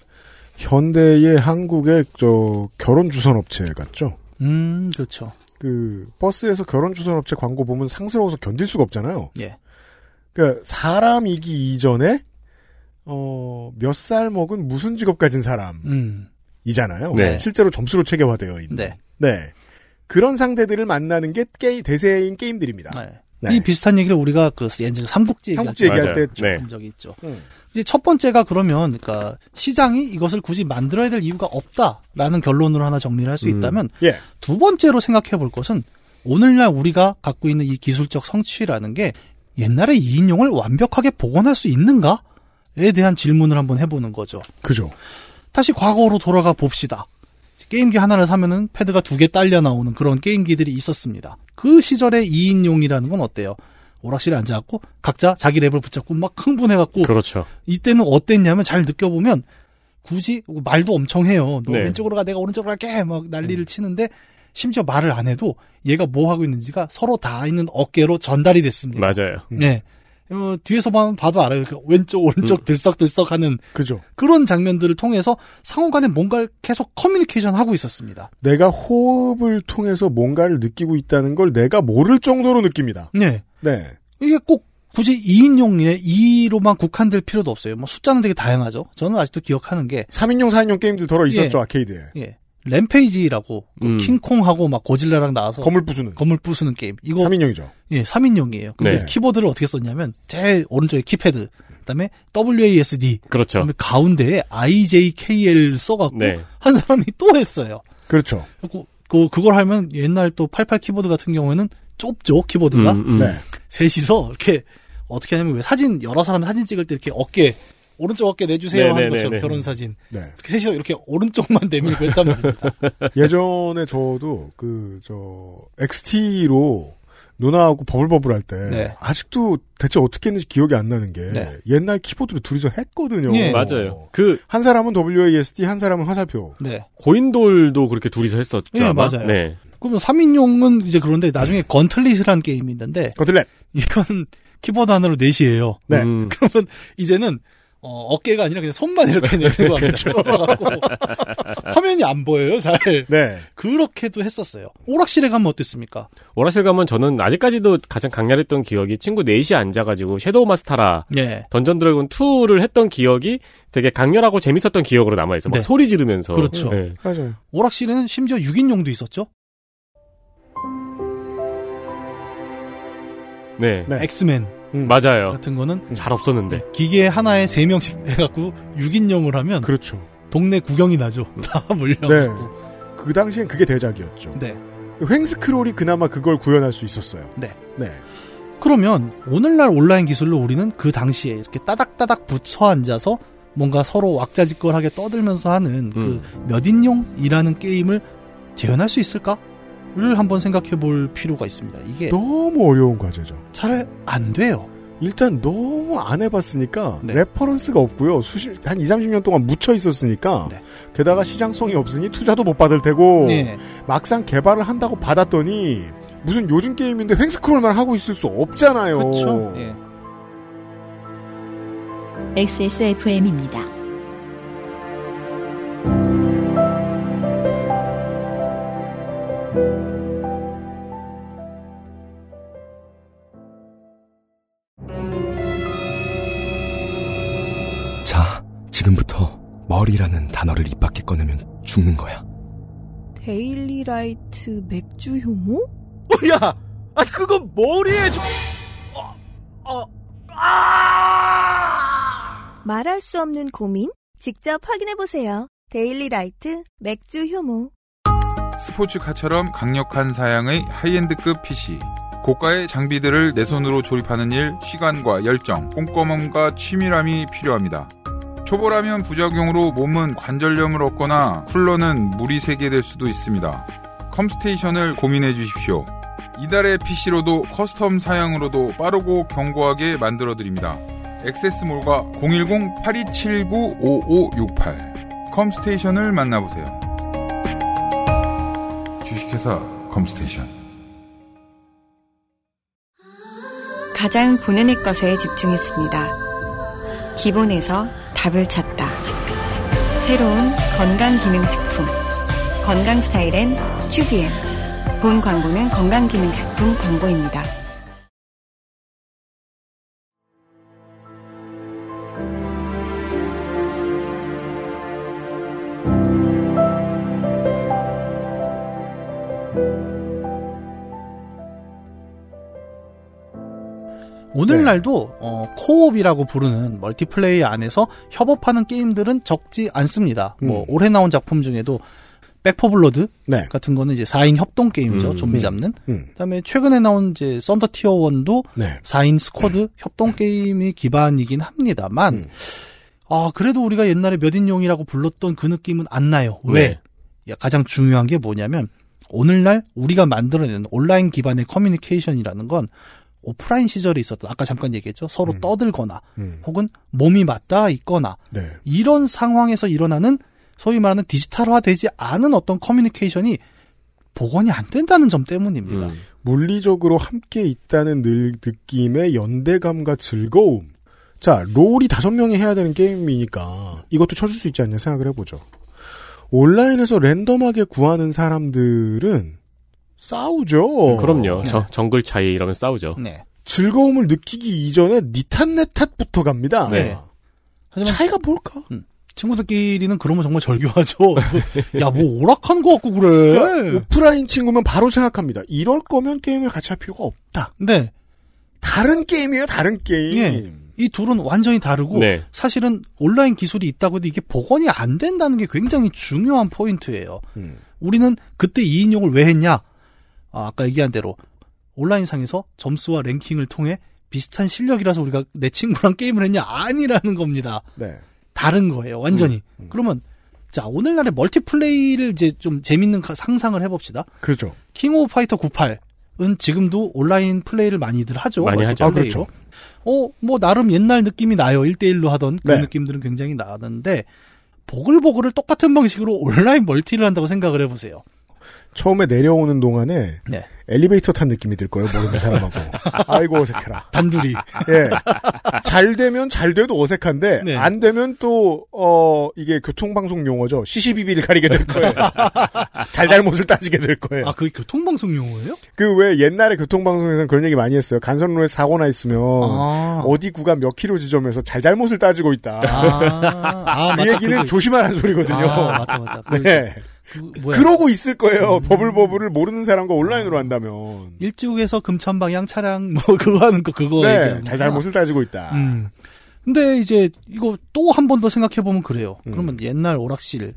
현대의 한국의 저 결혼 주선 업체 같죠. 음, 그렇죠. 그 버스에서 결혼 주선 업체 광고 보면 상스러워서 견딜 수가 없잖아요. 예. 그러니까 사람이기 이전에 어, 몇 살 먹은 무슨 직업 가진 사람이잖아요. 음. 네. 실제로 점수로 체계화되어 있는. 네. 네. 그런 상대들을 만나는 게 게임 대세인 게임들입니다. 네. 네. 이 비슷한 얘기를 우리가 그 예전에 삼국지 삼국지 때 얘기할. 때. 네. 한 적이 있죠. 음. 이제 첫 번째가 그러면 그러니까 시장이 이것을 굳이 만들어야 될 이유가 없다라는 결론으로 하나 정리를 할수 음. 있다면 예. 두 번째로 생각해 볼 것은 오늘날 우리가 갖고 있는 이 기술적 성취라는 게 옛날의 2인용을 완벽하게 복원할 수 있는가에 대한 질문을 한번 해보는 거죠. 그죠. 다시 과거로 돌아가 봅시다. 게임기 하나를 사면은 패드가 두 개 딸려 나오는 그런 게임기들이 있었습니다. 그 시절의 2인용이라는 건 어때요? 오락실에 앉아갖고 각자 자기 랩을 붙잡고 막 흥분해갖고 그렇죠. 이때는 어땠냐면 잘 느껴보면 굳이 말도 엄청 해요. 너 네. 왼쪽으로 가, 내가 오른쪽으로 갈게. 막 난리를 치는데 심지어 말을 안 해도 얘가 뭐 하고 있는지가 서로 다 있는 어깨로 전달이 됐습니다. 맞아요. 네. 어, 뒤에서 봐- 봐도 알아요. 그 왼쪽 오른쪽 들썩들썩 하는 그죠. 그런 장면들을 통해서 상호 간에 뭔가를 계속 커뮤니케이션 하고 있었습니다. 내가 호흡을 통해서 뭔가를 느끼고 있다는 걸 내가 모를 정도로 느낍니다. 네. 네. 이게 꼭 굳이 2인용에 2로만 국한될 필요도 없어요. 뭐 숫자는 되게 다양하죠. 저는 아직도 기억하는 게 3인용, 4인용 게임들 더러 있었죠, 예. 아케이드에. 예. 램페이지라고 그 음. 킹콩하고 막 고질라랑 나와서 건물 부수는. 건물 부수는 게임. 이거 3인용이죠. 예, 3인용이에요. 근데 네. 키보드를 어떻게 썼냐면 제일 오른쪽에 키패드, 그다음에 WASD, 그렇죠. 그다음에 가운데에 IJKL 써 갖고 네. 한 사람이 또 했어요. 그렇죠. 그, 그 그걸 하면 옛날 또 88 키보드 같은 경우에는 좁죠 키보드가 음, 음. 네. 셋이서 이렇게 어떻게 하냐면 왜 사진 여러 사람 사진 찍을 때 이렇게 어깨 오른쪽 어깨 내주세요 네, 하는 네, 것처럼 네, 네. 결혼 사진 네. 이렇게 셋이서 이렇게 오른쪽만 내밀고 했단 말입니다. 예전에 저도 그, 저, XT로 누나하고 버블버블 할 때, 네. 아직도 대체 어떻게 했는지 기억이 안 나는 게, 네. 옛날 키보드로 둘이서 했거든요. 예. 맞아요. 그 한 사람은 WASD, 한 사람은 화살표. 네. 고인돌도 그렇게 둘이서 했었죠. 예, 아마? 맞아요. 네. 그러면 3인용은 이제 그런데 나중에 건틀릿이라는 게임이 있는데 거틀렛. 이건 키보드 하나로 넷이에요. 네. 음, 그러면 이제는 어, 깨가 아니라 그냥 손만 이렇게 합니다. 좁아갖고 화면이 안 보여요, 잘. 네. 그렇게도 했었어요. 오락실에 가면 어땠습니까? 오락실 가면 저는 아직까지도 가장 강렬했던 기억이 친구 넷이 앉아가지고 섀도우 마스타라 예. 던전 드래곤 2를 했던 기억이 되게 강렬하고 재밌었던 기억으로 남아있어. 막 네. 소리 지르면서. 그렇죠. 네. 맞아요. 오락실에는 심지어 6인용도 있었죠. 네. 네. 엑스맨 음. 맞아요. 같은 거는 잘 없었는데. 기계 하나에 3명씩 해갖고 6인용을 하면 그렇죠. 동네 구경이 나죠. 다 몰려. 네. 그 당시엔 그게 대작이었죠. 네. 횡스크롤이 그나마 그걸 구현할 수 있었어요. 네. 네. 그러면 오늘날 온라인 기술로 우리는 그 당시에 이렇게 따닥따닥 붙여 앉아서 뭔가 서로 왁자지껄하게 떠들면서 하는 음. 그 몇인용이라는 게임을 재현할 수 있을까? 를 한번 생각해 볼 필요가 있습니다. 이게 너무 어려운 과제죠. 잘 안 돼요. 일단 너무 안 해봤으니까 네. reference가 없고요. 수십 한 2, 30년 동안 묻혀 있었으니까 네. 게다가 시장성이 없으니 투자도 못 받을 테고 네. 막상 개발을 한다고 받았더니 무슨 요즘 게임인데 횡스크롤만 하고 있을 수 없잖아요. 그렇죠. 예. XSFM입니다. 지금부터 머리라는 단어를 입 밖에 꺼내면 죽는 거야. 데일리라이트 맥주 효모? 어, 야! 아, 그건 머리에 좀. 어, 어, 아! 말할 수 없는 고민? 직접 확인해보세요. 데일리라이트 맥주 효모. 스포츠카처럼 강력한 사양의 high-end급 PC. 고가의 장비들을 내 손으로 조립하는 일, 시간과 열정, 꼼꼼함과 치밀함이 필요합니다. 초보라면 부작용으로 몸은 관절염을 얻거나 쿨러는 물이 새게 될 수도 있습니다. 컴스테이션을 고민해 주십시오. 이달의 PC로도 custom 사양으로도 빠르고 견고하게 만들어 드립니다. 액세스몰과 010-8279-5568 컴스테이션을 만나보세요. 주식회사 컴스테이션 가장 본연의 것에 집중했습니다. 기본에서 답을 찾다. 새로운 건강기능식품. 건강 스타일엔 튜비엔. 본 광고는 건강기능식품 광고입니다. 오늘날도 어, 코옵이라고 부르는 멀티플레이 안에서 협업하는 게임들은 적지 않습니다. 뭐 음. 올해 나온 작품 중에도 백 포 블러드 네. 같은 거는 이제 4인 협동 게임이죠. 음. 좀비 잡는. 음. 그다음에 최근에 나온 이제 썬더 티어 1도 네. 4인 스쿼드 협동 게임이 기반이긴 합니다만 음. 아 그래도 우리가 옛날에 몇인용이라고 불렀던 그 느낌은 안 나요. 네. 왜? 야, 가장 중요한 게 뭐냐면 오늘날 우리가 만들어내는 온라인 기반의 커뮤니케이션이라는 건 오프라인 시절에 있었던 아까 잠깐 얘기했죠. 서로 음. 떠들거나 음. 혹은 몸이 맞닿아 있거나 네. 이런 상황에서 일어나는 소위 말하는 디지털화되지 않은 어떤 커뮤니케이션이 복원이 안 된다는 점 때문입니다. 음. 물리적으로 함께 있다는 늘 느낌의 연대감과 즐거움. 자, 롤이 다섯 명이 해야 되는 게임이니까 이것도 쳐줄 수 있지 않냐 생각을 해보죠. 온라인에서 랜덤하게 구하는 사람들은 싸우죠. 그럼요. 네. 저, 정글 차이 이러면 싸우죠. 네. 즐거움을 느끼기 이전에 니탓 내 탓부터 갑니다. 네. 하지만 차이가 뭘까? 친구들끼리는 그러면 정말 절교하죠. 야, 뭐 오락한 거 같고 그래. 그러니까 오프라인 친구면 바로 생각합니다. 이럴 거면 게임을 같이 할 필요가 없다. 네. 다른 게임이에요, 다른 게임. 예. 이 둘은 완전히 다르고 네. 사실은 온라인 기술이 있다고 해도 이게 복원이 안 된다는 게 굉장히 중요한 포인트예요. 음. 우리는 그때 2인용을 왜 했냐? 아, 아까 얘기한 대로 온라인상에서 점수와 랭킹을 통해 비슷한 실력이라서 우리가 내 친구랑 게임을 했냐? 아니라는 겁니다. 네. 다른 거예요, 완전히. 음, 음. 그러면 자 오늘날의 멀티플레이를 이제 좀 재밌는 가- 상상을 해봅시다. 그죠. 킹 오브 파이터 98은 지금도 온라인 플레이를 많이들 하죠. 많이 하죠. 아, 그렇죠. 어, 뭐 나름 옛날 느낌이 나요. 1대1로 하던 그 네. 느낌들은 굉장히 나는데 보글보글을 똑같은 방식으로 온라인 멀티를 한다고 생각을 해보세요. 처음에 내려오는 동안에 네. 엘리베이터 탄 느낌이 들 거예요, 모르는 사람하고. 아이고, 어색해라. 단둘이. 예. 잘 되면 잘 돼도 어색한데, 네. 안 되면 또, 어, 이게 교통방송 용어죠. 시시비비를 가리게 될 거예요. 잘잘못을 따지게 될 거예요. 아, 그게 교통방송 용어예요? 그 왜 옛날에 교통방송에서는 그런 얘기 많이 했어요. 간선로에 사고나 있으면, 아. 어디 구간 몇 킬로 지점에서 잘잘못을 따지고 있다. 아, 아, 그 맞다. 얘기는 그거- 조심하라는 소리거든요. 아, 맞다, 맞다. 그, 네. 그. 그러고 있을 거예요. 음. 버블버블을 모르는 사람과 온라인으로 한다면. 일찍에서 금천 방향 차량 뭐 그거 하는 거 그거 네, 잘잘못을 따지고 있다. 음. 근데 이제 이거 또 한 번 더 생각해 보면 그래요. 음. 그러면 옛날 오락실에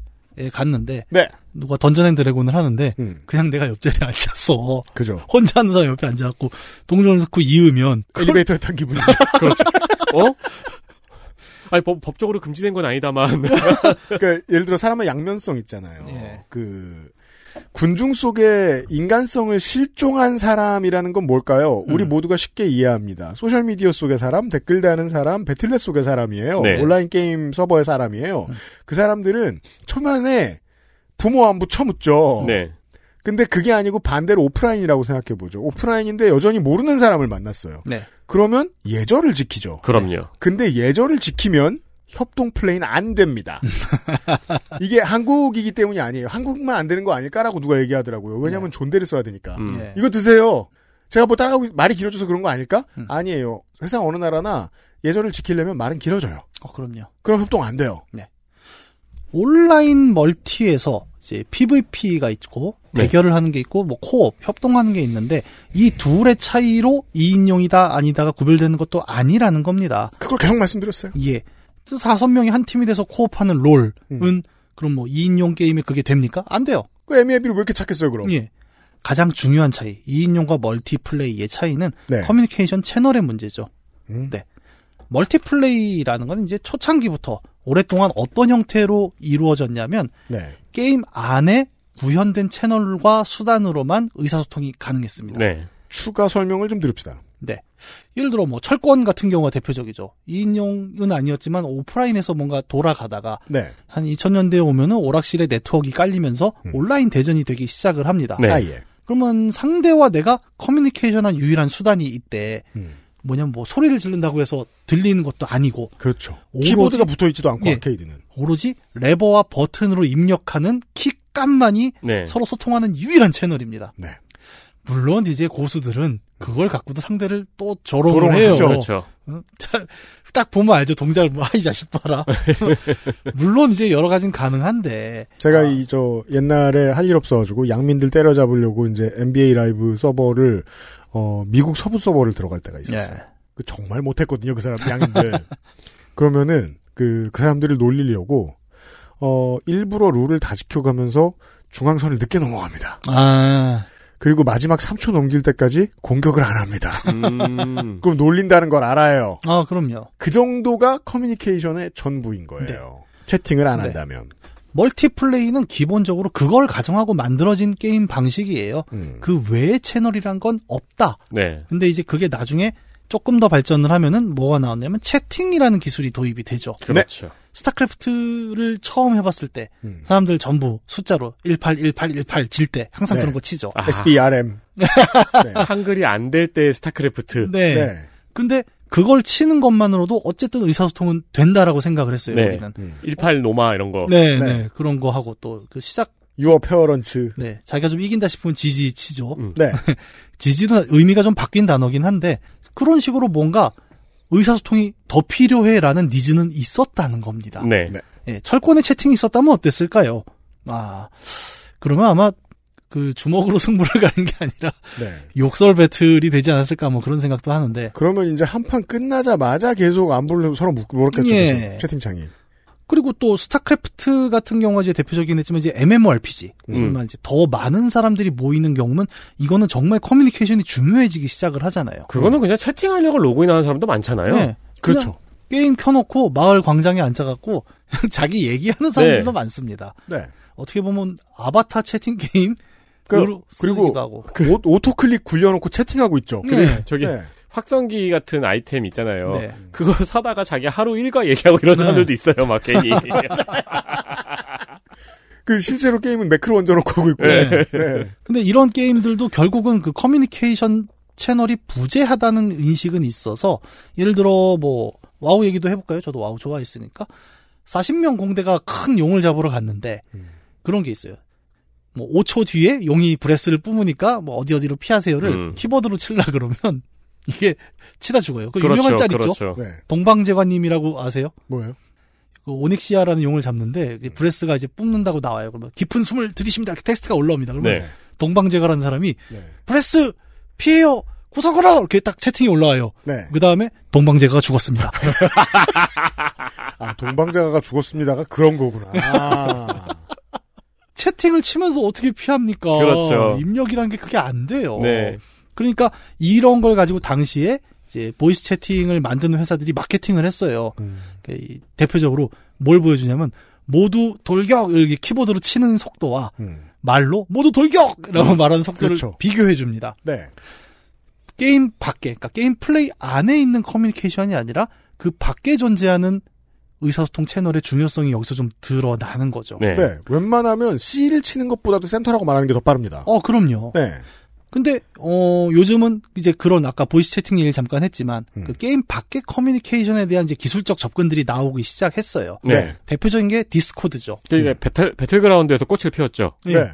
갔는데 네. 누가 던전 앤 드래곤을 하는데 음, 그냥 내가 옆자리에 앉았어. 그죠. 혼자 하는 사람 옆에 앉아갖고 동전을 넣고 있으면 엘리베이터에 탄 기분이죠. 어? 아니, 법, 법적으로 금지된 건 아니다만. 그러니까 예를 들어 사람의 양면성 있잖아요. 예. 그 군중 속에 인간성을 실종한 사람이라는 건 뭘까요? 우리 음. 모두가 쉽게 이해합니다. 소셜 미디어 속의 사람, 댓글 다는 사람, 배틀넷 속의 사람이에요. 네. 온라인 게임 서버의 사람이에요. 그 사람들은 초면에 부모 안부 처묻죠. 네. 근데 그게 아니고 반대로 오프라인이라고 생각해 보죠. 오프라인인데 여전히 모르는 사람을 만났어요. 네. 그러면 예절을 지키죠. 그럼요. 근데 예절을 지키면 협동 플레이는 안 됩니다. 이게 한국이기 때문이 아니에요. 한국만 안 되는 거 아닐까라고 누가 얘기하더라고요. 왜냐하면 존대를 써야 되니까. 음. 예. 이거 드세요. 제가 뭐 따라가고 있- 말이 길어져서 그런 거 아닐까? 음. 아니에요. 세상 어느 나라나 예절을 지키려면 말은 길어져요. 어, 그럼요. 그럼 협동 안 돼요. 온라인 멀티에서 이제 PVP가 있고 네. 대결을 하는 게 있고 뭐 코업 협동하는 게 있는데 이 둘의 차이로 2인용이다 아니다가 구별되는 것도 아니라는 겁니다. 그걸 계속 말씀드렸어요. 예. 또 다섯 명이 한 팀이 돼서 co-op하는 롤은 음. 그럼 뭐 2인용 게임에 그게 됩니까? 안 돼요. 그 애미애비를 왜 이렇게 찾겠어요, 그럼? 예. 가장 중요한 차이, 2인용과 멀티플레이의 차이는 네. 커뮤니케이션 채널의 문제죠. 음. 네. 멀티플레이라는 건 이제 초창기부터 오랫동안 어떤 형태로 이루어졌냐면 네. 게임 안에 구현된 채널과 수단으로만 의사소통이 가능했습니다. 네. 추가 설명을 좀 드립시다. 네. 예를 들어 뭐 철권 같은 경우가 대표적이죠. 2인용은 아니었지만 오프라인에서 뭔가 돌아가다가 네. 한 2000년대에 오면은 오락실에 네트워크가 깔리면서 음. 온라인 대전이 되기 시작을 합니다. 네. 아, 예. 그러면 상대와 내가 커뮤니케이션한 유일한 수단이 이때 음. 뭐냐면 뭐 소리를 지른다고 해서 들리는 것도 아니고 그렇죠. 오로지- 키보드가 붙어 있지도 않고 예. 아케이드는. 오로지 레버와 버튼으로 입력하는 키감만이 네. 서로 소통하는 유일한 채널입니다. 네. 물론 이제 고수들은 그걸 갖고도 상대를 또 조롱을 해요. 그렇죠. 딱 보면 알죠. 동작을 뭐, 아이 자식 봐라. 물론 이제 여러 가지는 가능한데. 제가 아, 이저 옛날에 할 일 없어가지고 양민들 때려잡으려고 이제 NBA 라이브 서버를 어 미국 서부 서버를 들어갈 때가 있었어요. 예. 그 정말 못했거든요 그 사람 양인들. 그러면은 그 그 사람들을 놀리려고 어 일부러 룰을 다 지켜가면서 중앙선을 늦게 넘어갑니다. 아, 그리고 마지막 3초 넘길 때까지 공격을 안 합니다. 음. 그럼 놀린다는 걸 알아요. 아, 그럼요. 그 정도가 커뮤니케이션의 전부인 거예요. 채팅을 안 네. 한다면. 멀티플레이는 기본적으로 그걸 가정하고 만들어진 게임 방식이에요. 음. 그 외의 채널이란 건 없다. 네. 근데 이제 그게 나중에 조금 더 발전을 하면은 뭐가 나왔냐면 채팅이라는 기술이 도입이 되죠. 그렇죠. 스타크래프트를 처음 해봤을 때 음. 사람들 전부 숫자로 181818 질 때 항상 네. 그런 거 치죠. 아, SBRM. 네. 한글이 안 될 때 스타크래프트. 네. 네. 근데 그걸 치는 것만으로도 어쨌든 의사소통은 된다라고 생각을 했어요. 네. 우리는. 18 놈아 이런 거. 네, 네. 네, 그런 거 하고 또 그 시작. your parents. 네, 자기가 좀 이긴다 싶으면 GG 치죠. 음. 네. GG도 의미가 좀 바뀐 단어긴 한데 그런 식으로 뭔가 의사소통이 더 필요해라는 needs는 있었다는 겁니다. 네. 네. 예, 철권에 채팅이 있었다면 어땠을까요? 아, 그러면 아마 그 주먹으로 승부를 가는 게 아니라 네. 욕설 battle이 되지 않았을까 뭐 그런 생각도 하는데 그러면 이제 한 판 끝나자마자 계속 안부를 서로 묻- 물었겠죠. 예. 채팅창이. 그리고 또 스타크래프트 같은 경우가 이제 대표적이긴 했지만 이제 MMORPG 음. 이제 더 많은 사람들이 모이는 경우면 이거는 정말 커뮤니케이션이 중요해지기 시작을 하잖아요. 그거는 그냥 채팅하려고 로그인하는 사람도 많잖아요. 네. 그렇죠. 게임 켜놓고 마을 광장에 앉아갖고 자기 얘기하는 사람들도 네. 많습니다. 네. 어떻게 보면 아바타 채팅 게임 그, 으로 그리고. 그 auto click 굴려놓고 채팅하고 있죠. 네. 저기 네. 확성기 같은 아이템 있잖아요. 네. 그거 사다가 자기 하루 일과 얘기하고 이런 네. 사람들도 있어요, 막 괜히. 그 실제로 게임은 매크로 얹어놓고 하고 있고. 네. 네. 근데 이런 게임들도 결국은 그 커뮤니케이션 채널이 부재하다는 인식은 있어서 예를 들어 뭐 와우 얘기도 해볼까요? 저도 와우 좋아했으니까 40명 공대가 큰 용을 잡으러 갔는데 음. 그런 게 있어요. 뭐 5초 뒤에 용이 breath를 뿜으니까 뭐 어디 어디로 피하세요를 음. 키보드로 칠라 그러면 이게 치다 죽어요. 그 그렇죠, 유명한 짤 있죠. 그렇죠. 네. 동방제관님이라고 아세요? 뭐예요? 그 오닉시아라는 용을 잡는데 이제 breath가 이제 뿜는다고 나와요. 그러면 깊은 숨을 들이쉽니다. 이렇게 텍스트가 올라옵니다. 그러면 네. 동방제가라는 사람이 네. breath 피해요 구석으로 이렇게 딱 채팅이 올라와요. 네. 그 다음에 동방제가가 죽었습니다. 아, 동방자가 죽었습니다가 그런 거구나. 아. 채팅을 치면서 어떻게 피합니까? 그렇죠. 입력이란 게 그게 안 돼요. 네. 그러니까 이런 걸 가지고 당시에 이제 voice 채팅을 만드는 회사들이 마케팅을 했어요. 음. 그 이- 대표적으로 뭘 보여주냐면 모두 돌격 이렇게 키보드로 치는 속도와 음. 말로 모두 돌격이라고 말하는 속도를 그렇죠. 비교해 줍니다. 네. 게임 밖에, 그러니까 게임 플레이 안에 있는 커뮤니케이션이 아니라 그 밖에 존재하는 의사소통 채널의 중요성이 여기서 좀 드러나는 거죠. 네. 네. 웬만하면 C를 치는 것보다도 센터라고 말하는 게 더 빠릅니다. 어, 그럼요. 네. 근데 어 요즘은 이제 그런 아까 voice 채팅 얘기를 잠깐 했지만 음. 그 게임 밖의 커뮤니케이션에 대한 이제 기술적 접근들이 나오기 시작했어요. 네. 대표적인 게 디스코드죠. 그러니까 배틀, 배틀그라운드에서 꽃을 피웠죠. 네. 예.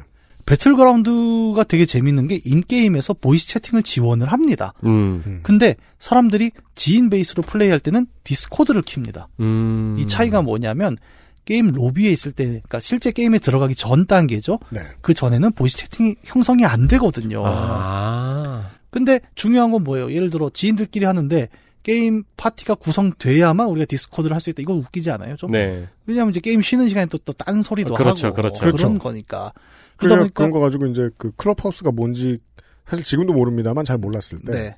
배틀그라운드가 되게 재밌는 게 in-game에서 voice 채팅을 지원을 합니다. 음. 음. 근데 사람들이 지인 base로 플레이할 때는 디스코드를 킵니다. 음. 이 차이가 뭐냐면 게임 로비에 있을 때, 그러니까 실제 게임에 들어가기 전 단계죠. 네. 그 전에는 voice 채팅이 형성이 안 되거든요. 아. 근데 중요한 건 뭐예요? 예를 들어 지인들끼리 하는데 게임 파티가 구성돼야만 우리가 디스코드를 할 수 있다. 이거 웃기지 않아요? 좀? 네. 왜냐하면 이제 게임 쉬는 시간에 또 또 딴 소리도 그렇죠, 하고 그렇죠. 그런 그렇죠. 거니까. 그러다 보니까 그런 거 가지고 이제 그 클럽하우스가 뭔지 사실 지금도 모릅니다만 잘 몰랐을 때 네.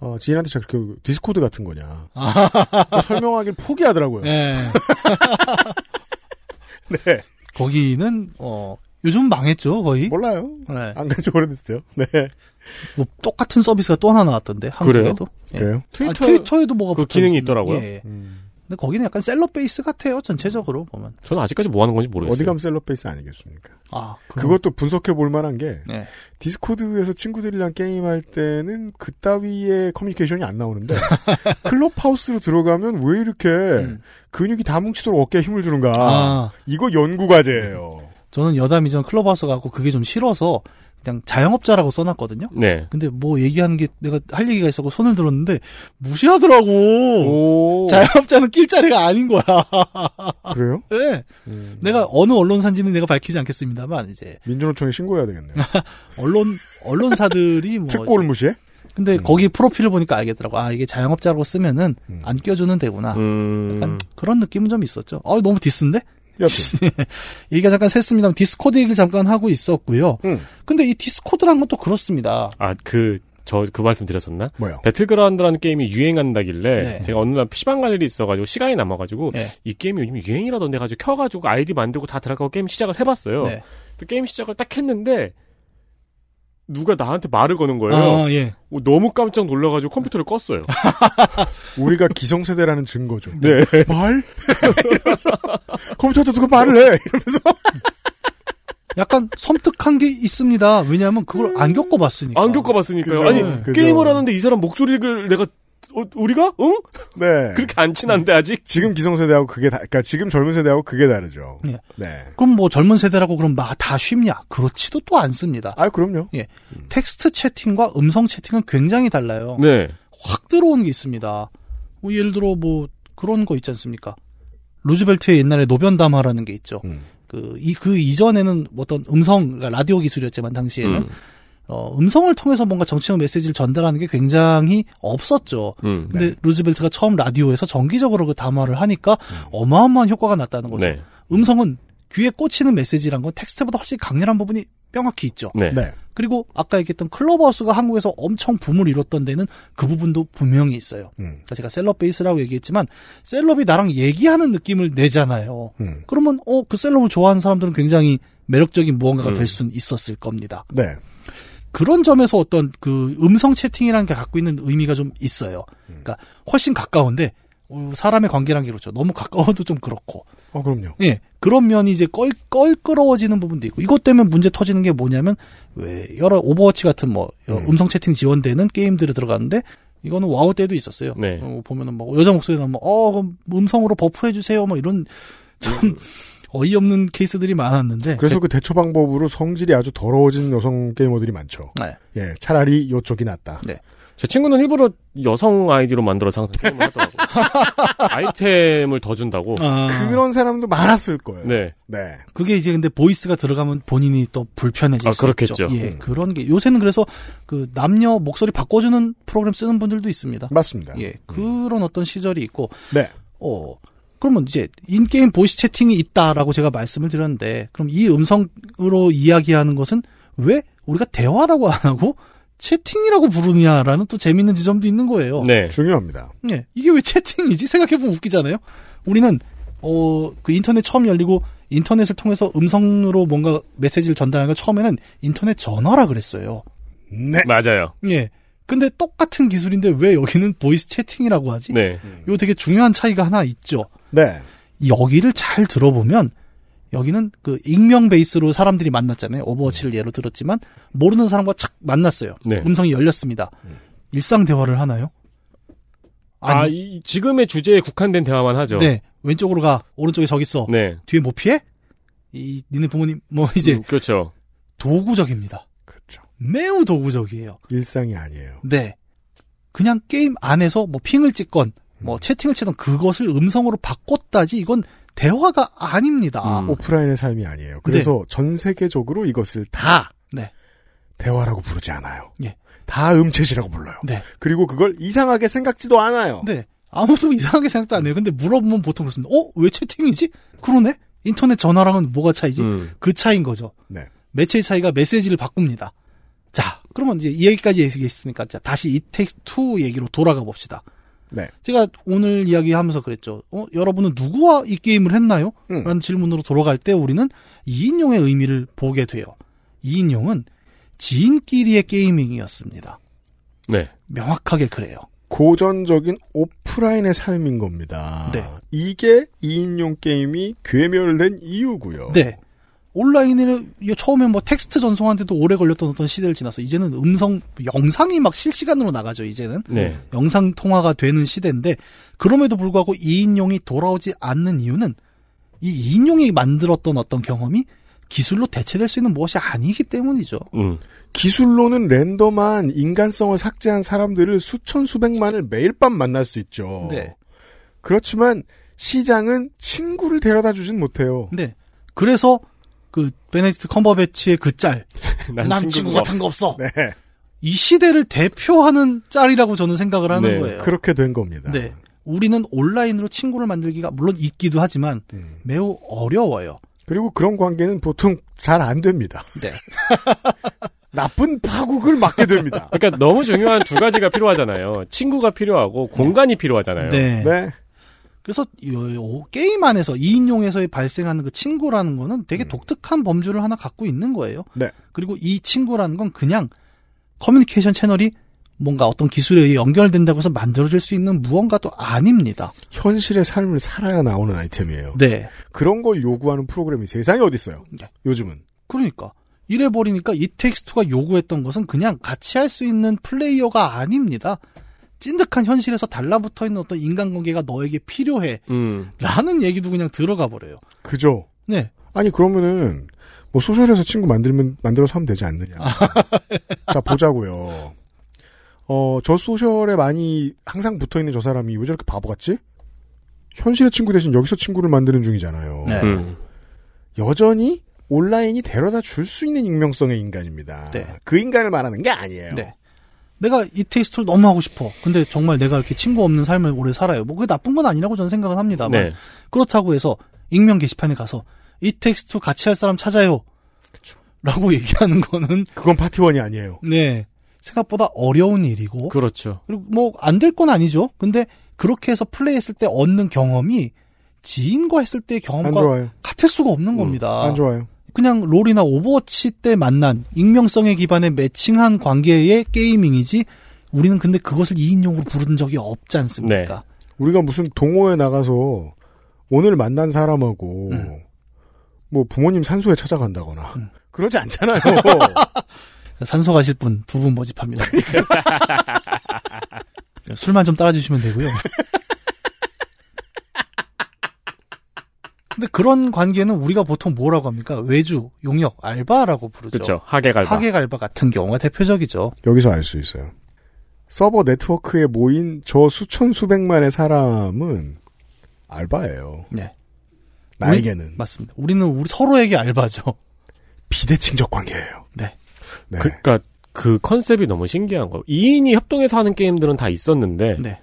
어, 지인한테 제가 그 디스코드 같은 거냐 설명하기를 포기하더라고요. 네. 네. 거기는 어 요즘 망했죠 거의. 몰라요. 네. 안 간지 오래됐어요. 네. 뭐 똑같은 서비스가 또 하나 나왔던데 한국에도. 예. 그래요? 트위터, 아, 트위터에도 뭐가 그 기능이. 있더라고요. 예. 음. 근데 거기는 약간 celeb base 같아요, 전체적으로 보면. 저는 아직까지 뭐 하는 건지 모르겠어요. 어디 가면 celeb base 아니겠습니까? 아, 그것도 분석해 볼 만한 게 네. 디스코드에서 친구들이랑 게임할 때는 그 따위의 커뮤니케이션이 안 나오는데 클럽하우스로 들어가면 왜 이렇게 근육이 다 뭉치도록 어깨에 힘을 주는가? 음. 아. 이거 연구 과제예요. 저는 여담이 전 클럽하우스 가고 그게 좀 싫어서 그냥 자영업자라고 써놨거든요. 네. 근데 뭐 얘기하는 게 내가 할 얘기가 있었고 손을 들었는데 무시하더라고. 자영업자는 낄 자리가 아닌 거야. 그래요? 네. 내가 어느 언론사인지는 내가 밝히지 않겠습니다만 이제 민주노총에 신고해야 되겠네요. 언론 언론사들이 뭐 특고를 무시해? 근데 거기 프로필을 보니까 알겠더라고. 아 이게 자영업자라고 쓰면은 안 껴주는 데구나. 음. 약간 그런 느낌은 좀 있었죠. 아 너무 diss인데? 여튼 얘기가 잠깐 샜습니다만 디스코드 얘기를 잠깐 하고 있었고요. 근데 이 디스코드란 것도 그렇습니다. 아, 그, 저 그 말씀 드렸었나? 뭐요? 배틀그라운드라는 게임이 유행한다길래 네. 제가 어느 날 PC방 갈 일이 있어가지고 시간이 남아가지고 네. 이 게임이 요즘 유행이라던데 가지고 켜가지고 아이디 만들고 다 들어가고 게임 시작을 해봤어요. 네. 그 게임 시작을 딱 했는데 누가 나한테 말을 거는 거예요. 아, 예. 어, 너무 깜짝 놀라가지고 컴퓨터를 껐어요. 우리가 기성세대라는 증거죠. 네. 말? 컴퓨터도 누가 말을 해? 이러면서. 약간 섬뜩한 게 있습니다. 왜냐하면 그걸 안 겪어봤으니까. 안 겪어봤으니까요. 그죠. 아니 그죠. 게임을 하는데 이 사람 목소리를 내가 어, 우리가 응? 네. 그렇게 안 친한데 아직 지금 기성세대하고 그게 다, 그러니까 지금 젊은 세대하고 그게 다르죠. 예. 네. 그럼 뭐 젊은 세대라고 그럼 막 다 쉽냐? 그렇지도 또 않습니다. 아, 그럼요. 예. 텍스트 채팅과 음성 채팅은 굉장히 달라요. 네. 확 들어오는 게 있습니다. 뭐 예를 들어 뭐 그런 거 있지 않습니까? 루즈벨트의 옛날에 노변담화라는 게 있죠. 음. 그, 이, 그 이전에는 어떤 음성, 그러니까 라디오 기술이었지만 당시에는 음. 어, 음성을 통해서 뭔가 정치적 메시지를 전달하는 게 굉장히 없었죠. 음. 근데 루즈벨트가 처음 라디오에서 정기적으로 그 담화를 하니까 어마어마한 효과가 났다는 거죠. 네. 음성은 귀에 꽂히는 메시지란 건 텍스트보다 훨씬 강렬한 부분이 명확히 있죠. 네. 네. 그리고 아까 얘기했던 클럽하우스가 한국에서 엄청 붐을 이뤘던 데는 그 부분도 분명히 있어요. 음. 그러니까 제가 셀럽 베이스라고 얘기했지만 셀럽이 나랑 얘기하는 느낌을 내잖아요. 음. 그러면 어 그 셀럽을 좋아하는 사람들은 굉장히 매력적인 무언가가 음. 될 수는 있었을 겁니다. 네. 그런 점에서 어떤 그 음성 채팅이라는 게 갖고 있는 의미가 좀 있어요. 그러니까 훨씬 가까운데 어, 사람의 관계란 게 그렇죠. 너무 가까워도 좀 그렇고. 어, 그럼요. 예. 그런 면이 이제 껄, 껄끄러워지는 부분도 있고. 이것 때문에 문제 터지는 게 뭐냐면, 왜, 여러 오버워치 같은 뭐, 음. 성 채팅 지원되는 게임들이 들어가는데, 이거는 와우 때도 있었어요. 네. 어, 보면은 뭐, 여자 목소리 나면, 어, 그럼 음성으로 buff해주세요. 뭐 이런, 참, 어이없는 케이스들이 많았는데. 그래서 그 대처 방법으로 성질이 아주 더러워진 여성 게이머들이 많죠. 네. 예, 차라리 요쪽이 낫다. 네. 제 친구는 일부러 여성 아이디로 만들어서 항상 게임을 하더라고요. 아이템을 더 준다고. 아, 그런 사람도 많았을 거예요. 네. 네. 그게 이제 근데 voice가 들어가면 본인이 또 불편해질 아, 수 그렇겠죠. 있죠. 예, 음. 그런 게 요새는 그래서 그 남녀 목소리 바꿔주는 프로그램 쓰는 분들도 있습니다. 맞습니다. 예, 그런 어떤 시절이 있고, 네. 어, 그러면 이제 in-game voice 채팅이 있다라고 제가 말씀을 드렸는데, 그럼 이 음성으로 이야기하는 것은 왜 우리가 대화라고 안 하고 채팅이라고 부르느냐라는 또 재밌는 지점도 있는 거예요. 네. 중요합니다. 예, 이게 왜 채팅이지? 생각해보면 웃기잖아요? 우리는, 어, 그 인터넷 처음 열리고 인터넷을 통해서 음성으로 뭔가 메시지를 전달하는 걸 처음에는 인터넷 전화라 그랬어요. 네. 맞아요. 예. 근데 똑같은 기술인데 왜 여기는 voice 채팅이라고 하지? 네. 이거 되게 중요한 차이가 하나 있죠. 네. 여기를 잘 들어보면 여기는 그 익명 베이스로 사람들이 만났잖아요. 오버워치를 예로 들었지만 모르는 사람과 착 만났어요. 네. 음성이 열렸습니다. 일상 대화를 하나요? 아, 이, 지금의 주제에 국한된 대화만 하죠. 네. 왼쪽으로 가. 오른쪽에 저기 있어. 네. 뒤에 뭐 피해? 이 니네 부모님 뭐 이제 음, 그렇죠. 도구적입니다. 그렇죠. 매우 도구적이에요. 일상이 아니에요. 네. 그냥 게임 안에서 뭐 ping을 찍건 뭐 채팅을 치던 그것을 음성으로 바꿨다지 이건 대화가 아닙니다. 음. 오프라인의 삶이 아니에요. 그래서 전 세계적으로 이것을 다 네. 대화라고 부르지 않아요. 예. 다 음챗이라고 불러요. 네. 그리고 그걸 이상하게 생각지도 않아요. 네. 아무도 이상하게 생각도 안 해요. 근데 물어보면 보통 그렇습니다. 어? 왜 채팅이지? 그러네? 인터넷 전화랑은 뭐가 차이지? 음. 그 차이인 거죠. 네. 매체의 차이가 메시지를 바꿉니다. 자, 그러면 이제 이 얘기까지 얘기했으니까 자, 다시 이 텍스트2 얘기로 돌아가 봅시다. 네. 제가 오늘 이야기하면서 그랬죠. 어, 여러분은 누구와 이 게임을 했나요? 음. 라는 질문으로 돌아갈 때 우리는 2인용의 의미를 보게 돼요. 2인용은 지인끼리의 게이밍이었습니다. 네. 명확하게 그래요. 고전적인 오프라인의 삶인 겁니다. 네. 이게 2인용 게임이 괴멸된 이유고요. 네. 온라인에는 처음엔 뭐 텍스트 전송하는데도 오래 걸렸던 어떤 시대를 지나서 이제는 음성 영상이 막 실시간으로 나가죠. 이제는 네. 영상 통화가 되는 시대인데 그럼에도 불구하고 2인용이 돌아오지 않는 이유는 이 2인용이 만들었던 어떤 경험이 기술로 대체될 수 있는 무엇이 아니기 때문이죠. 음. 기술로는 랜덤한 인간성을 삭제한 사람들을 수천 수백만을 매일 밤 만날 수 있죠. 네. 그렇지만 시장은 친구를 데려다 주진 못해요. 네. 그래서 그 베네딕트 컴버배치의 그 짤. 난남 친구 같은 거 없어. 네. 이 시대를 대표하는 짤이라고 저는 생각을 하는 네, 거예요. 그렇게 된 겁니다. 네. 우리는 온라인으로 친구를 만들기가 물론 있기도 하지만 음. 매우 어려워요. 그리고 그런 관계는 보통 잘 안 됩니다. 네. 나쁜 파국을 맞게 됩니다. 그러니까 너무 중요한 두 가지가 필요하잖아요. 친구가 필요하고 공간이 필요하잖아요. 네. 네. 그래서 게임 안에서 2인용에서 발생하는 그 친구라는 거는 되게 독특한 범주를 하나 갖고 있는 거예요. 네. 그리고 이 친구라는 건 그냥 커뮤니케이션 채널이 뭔가 어떤 기술에 의해 연결된다고 해서 만들어질 수 있는 무언가도 아닙니다. 현실의 삶을 살아야 나오는 아이템이에요. 네. 그런 걸 요구하는 프로그램이 세상에 어디 있어요? 네. 요즘은. 그러니까 이래 버리니까 It Takes Two가 요구했던 것은 그냥 같이 할 수 있는 플레이어가 아닙니다. 찐득한 현실에서 달라붙어 있는 어떤 인간관계가 너에게 필요해. 음. 라는 얘기도 그냥 들어가 버려요. 그죠? 네. 아니 그러면은 뭐 social에서 친구 만들면 만들어서 하면 되지 않느냐. 자 보자고요. 어 저 social에 많이 항상 붙어 있는 저 사람이 왜 저렇게 바보 같지? 현실의 친구 대신 여기서 친구를 만드는 중이잖아요. 네. 음. 여전히 온라인이 데려다 줄 수 있는 익명성의 인간입니다. 네. 그 인간을 말하는 게 아니에요. 네. 내가 It Takes Two를 너무 하고 싶어. 근데 정말 내가 이렇게 친구 없는 삶을 오래 살아요. 뭐 그게 나쁜 건 아니라고 저는 생각은 합니다만 네. 그렇다고 해서 익명 게시판에 가서 It Takes Two 같이 할 사람 찾아요. 라고 얘기하는 거는 그건 파티원이 아니에요. 네 생각보다 어려운 일이고 그렇죠. 그리고 뭐 안 될 건 아니죠. 근데 그렇게 해서 플레이했을 때 얻는 경험이 지인과 했을 안 경험과. 같을 수가 없는 겁니다. 안 좋아요. 그냥 롤이나 오버워치 때 만난 익명성에 기반해 매칭한 관계의 gaming이지 우리는 근데 그것을 2인용으로 부른 적이 없지 않습니까? 우리가 무슨 동호회 나가서 오늘 만난 사람하고 음. 뭐 부모님 산소에 찾아간다거나 음. 그러지 않잖아요. 산소 가실 분 두 분 모집합니다. 술만 좀 따라주시면 되고요. 근데 그런 관계는 우리가 보통 뭐라고 합니까? 외주, 용역, 알바라고 부르죠. 그렇죠. 하객 알바. 하객 알바 같은 경우가 대표적이죠. 여기서 알 수 있어요. 서버 네트워크에 모인 저 수천 수백만의 사람은 알바예요. 네. 나에게는 맞습니다. 우리는 우리 서로에게 알바죠. 비대칭적 관계예요. 네. 네. 그, 그니까 그 컨셉이 너무 신기한 거. 2인이 협동해서 하는 게임들은 다 있었는데 네.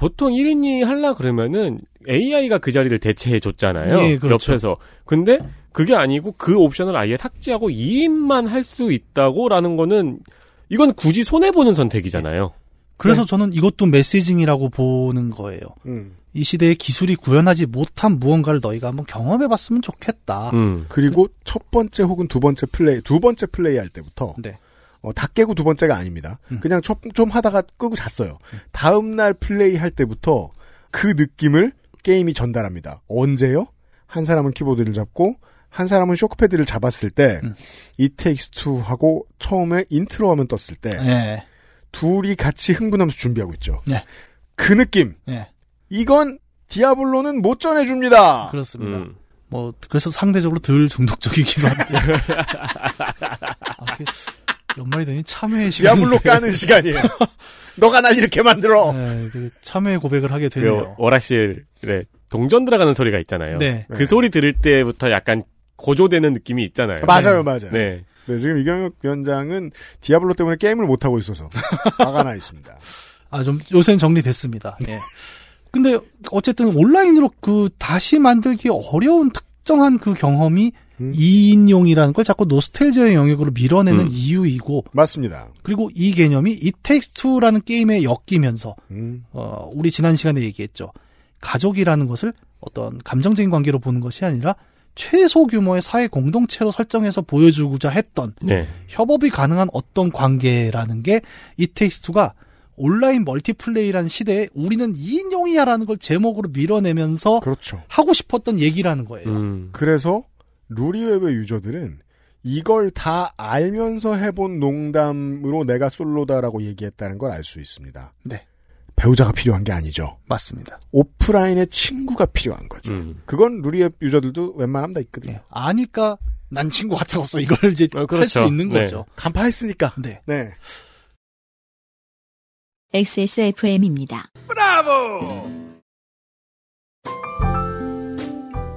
보통 1인이 하려 그러면은 AI가 그 자리를 대체해 줬잖아요. 예, 그렇죠. 옆에서. 근데 그게 아니고 그 옵션을 아예 삭제하고 2인만 할 수 있다고라는 거는 이건 굳이 손해 보는 선택이잖아요. 그래서 저는 이것도 메시징이라고 보는 거예요. 음. 이 시대에 기술이 구현하지 못한 무언가를 너희가 한번 경험해 봤으면 좋겠다. 음. 그리고 첫 번째 혹은 두 번째 플레이 두 번째 플레이 할 때부터 네. 어, 다 깨고 두 번째가 아닙니다. 음. 그냥 좀, 좀 하다가 끄고 잤어요. 다음 날 플레이 할 때부터 그 느낌을 게임이 전달합니다. 언제요? 한 사람은 키보드를 잡고 한 사람은 쇼크패드를 잡았을 때 음. It Takes Two 하고 처음에 인트로 하면 떴을 때 네. 둘이 같이 흥분하면서 준비하고 있죠. 네. 그 느낌. 네. 이건 디아블로는 못 전해줍니다. 그렇습니다. 음. 뭐 그래서 상대적으로 덜 중독적이기도 한데. 연말이 되니 참회의 시간. 디아블로 까는 시간이에요. 너가 날 이렇게 만들어. 네, 참회 고백을 하게 그 되네요. 오락실에 동전 들어가는 소리가 있잖아요. 네. 그 소리 들을 때부터 약간 고조되는 느낌이 있잖아요. 맞아요, 맞아요. 네. 네, 지금 이경혁 위원장은 디아블로 때문에 게임을 못 하고 있어서 화가 나 있습니다. 아, 좀 요새는 정리됐습니다. 예. 근데 어쨌든 온라인으로 그 다시 만들기 어려운 특정한 그 경험이 음. 2인용이라는 걸 자꾸 노스텔지아의 영역으로 밀어내는 음. 이유이고 맞습니다. 그리고 이 개념이 It Takes Two라는 게임에 엮이면서 음, 어, 우리 지난 시간에 얘기했죠. 가족이라는 것을 어떤 감정적인 관계로 보는 것이 아니라 최소 규모의 사회 공동체로 설정해서 보여주고자 했던 네. 협업이 가능한 어떤 관계라는 게 It Takes Two가 온라인 multiplay라는 시대에 우리는 2인용이야라는 걸 제목으로 밀어내면서 그렇죠. 하고 싶었던 얘기라는 거예요. 음. 그래서 루리웹의 유저들은 이걸 다 알면서 해본 농담으로 내가 솔로다라고 얘기했다는 걸 알 수 있습니다. 네. 배우자가 필요한 게 아니죠. 맞습니다. 오프라인의 친구가 필요한 거죠. 음. 그건 루리앱 유저들도 웬만하면 다 있거든요. 네. 아니까 난 친구 같은 거 없어. 이걸 이제 어, 할 그렇죠. 수 있는 네. 거죠. 간파했으니까. 네. 네. XSFM입니다. 브라보!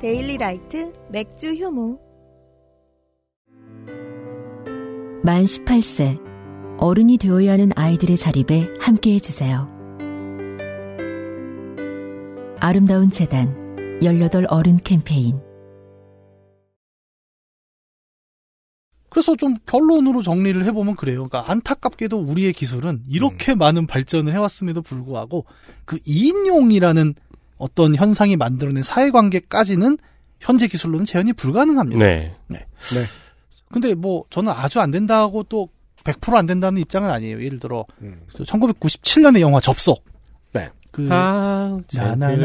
데일리 라이트 맥주 효모. 만 18세 어른이 되어야 하는 아이들의 자립에 함께 해 주세요. 아름다운 재단 18 어른 캠페인 그래서 좀 결론으로 정리를 해보면 그래요. 그러니까 안타깝게도 우리의 기술은 이렇게 많은 발전을 해왔음에도 불구하고 그 2인용이라는 어떤 현상이 만들어낸 사회관계까지는 현재 기술로는 재현이 불가능합니다. 네. 근데 뭐 저는 아주 안 된다고 또 100%안 된다는 입장은 아니에요. 예를 들어 음. 1997년의 영화 접속. 네. 그 나나나나.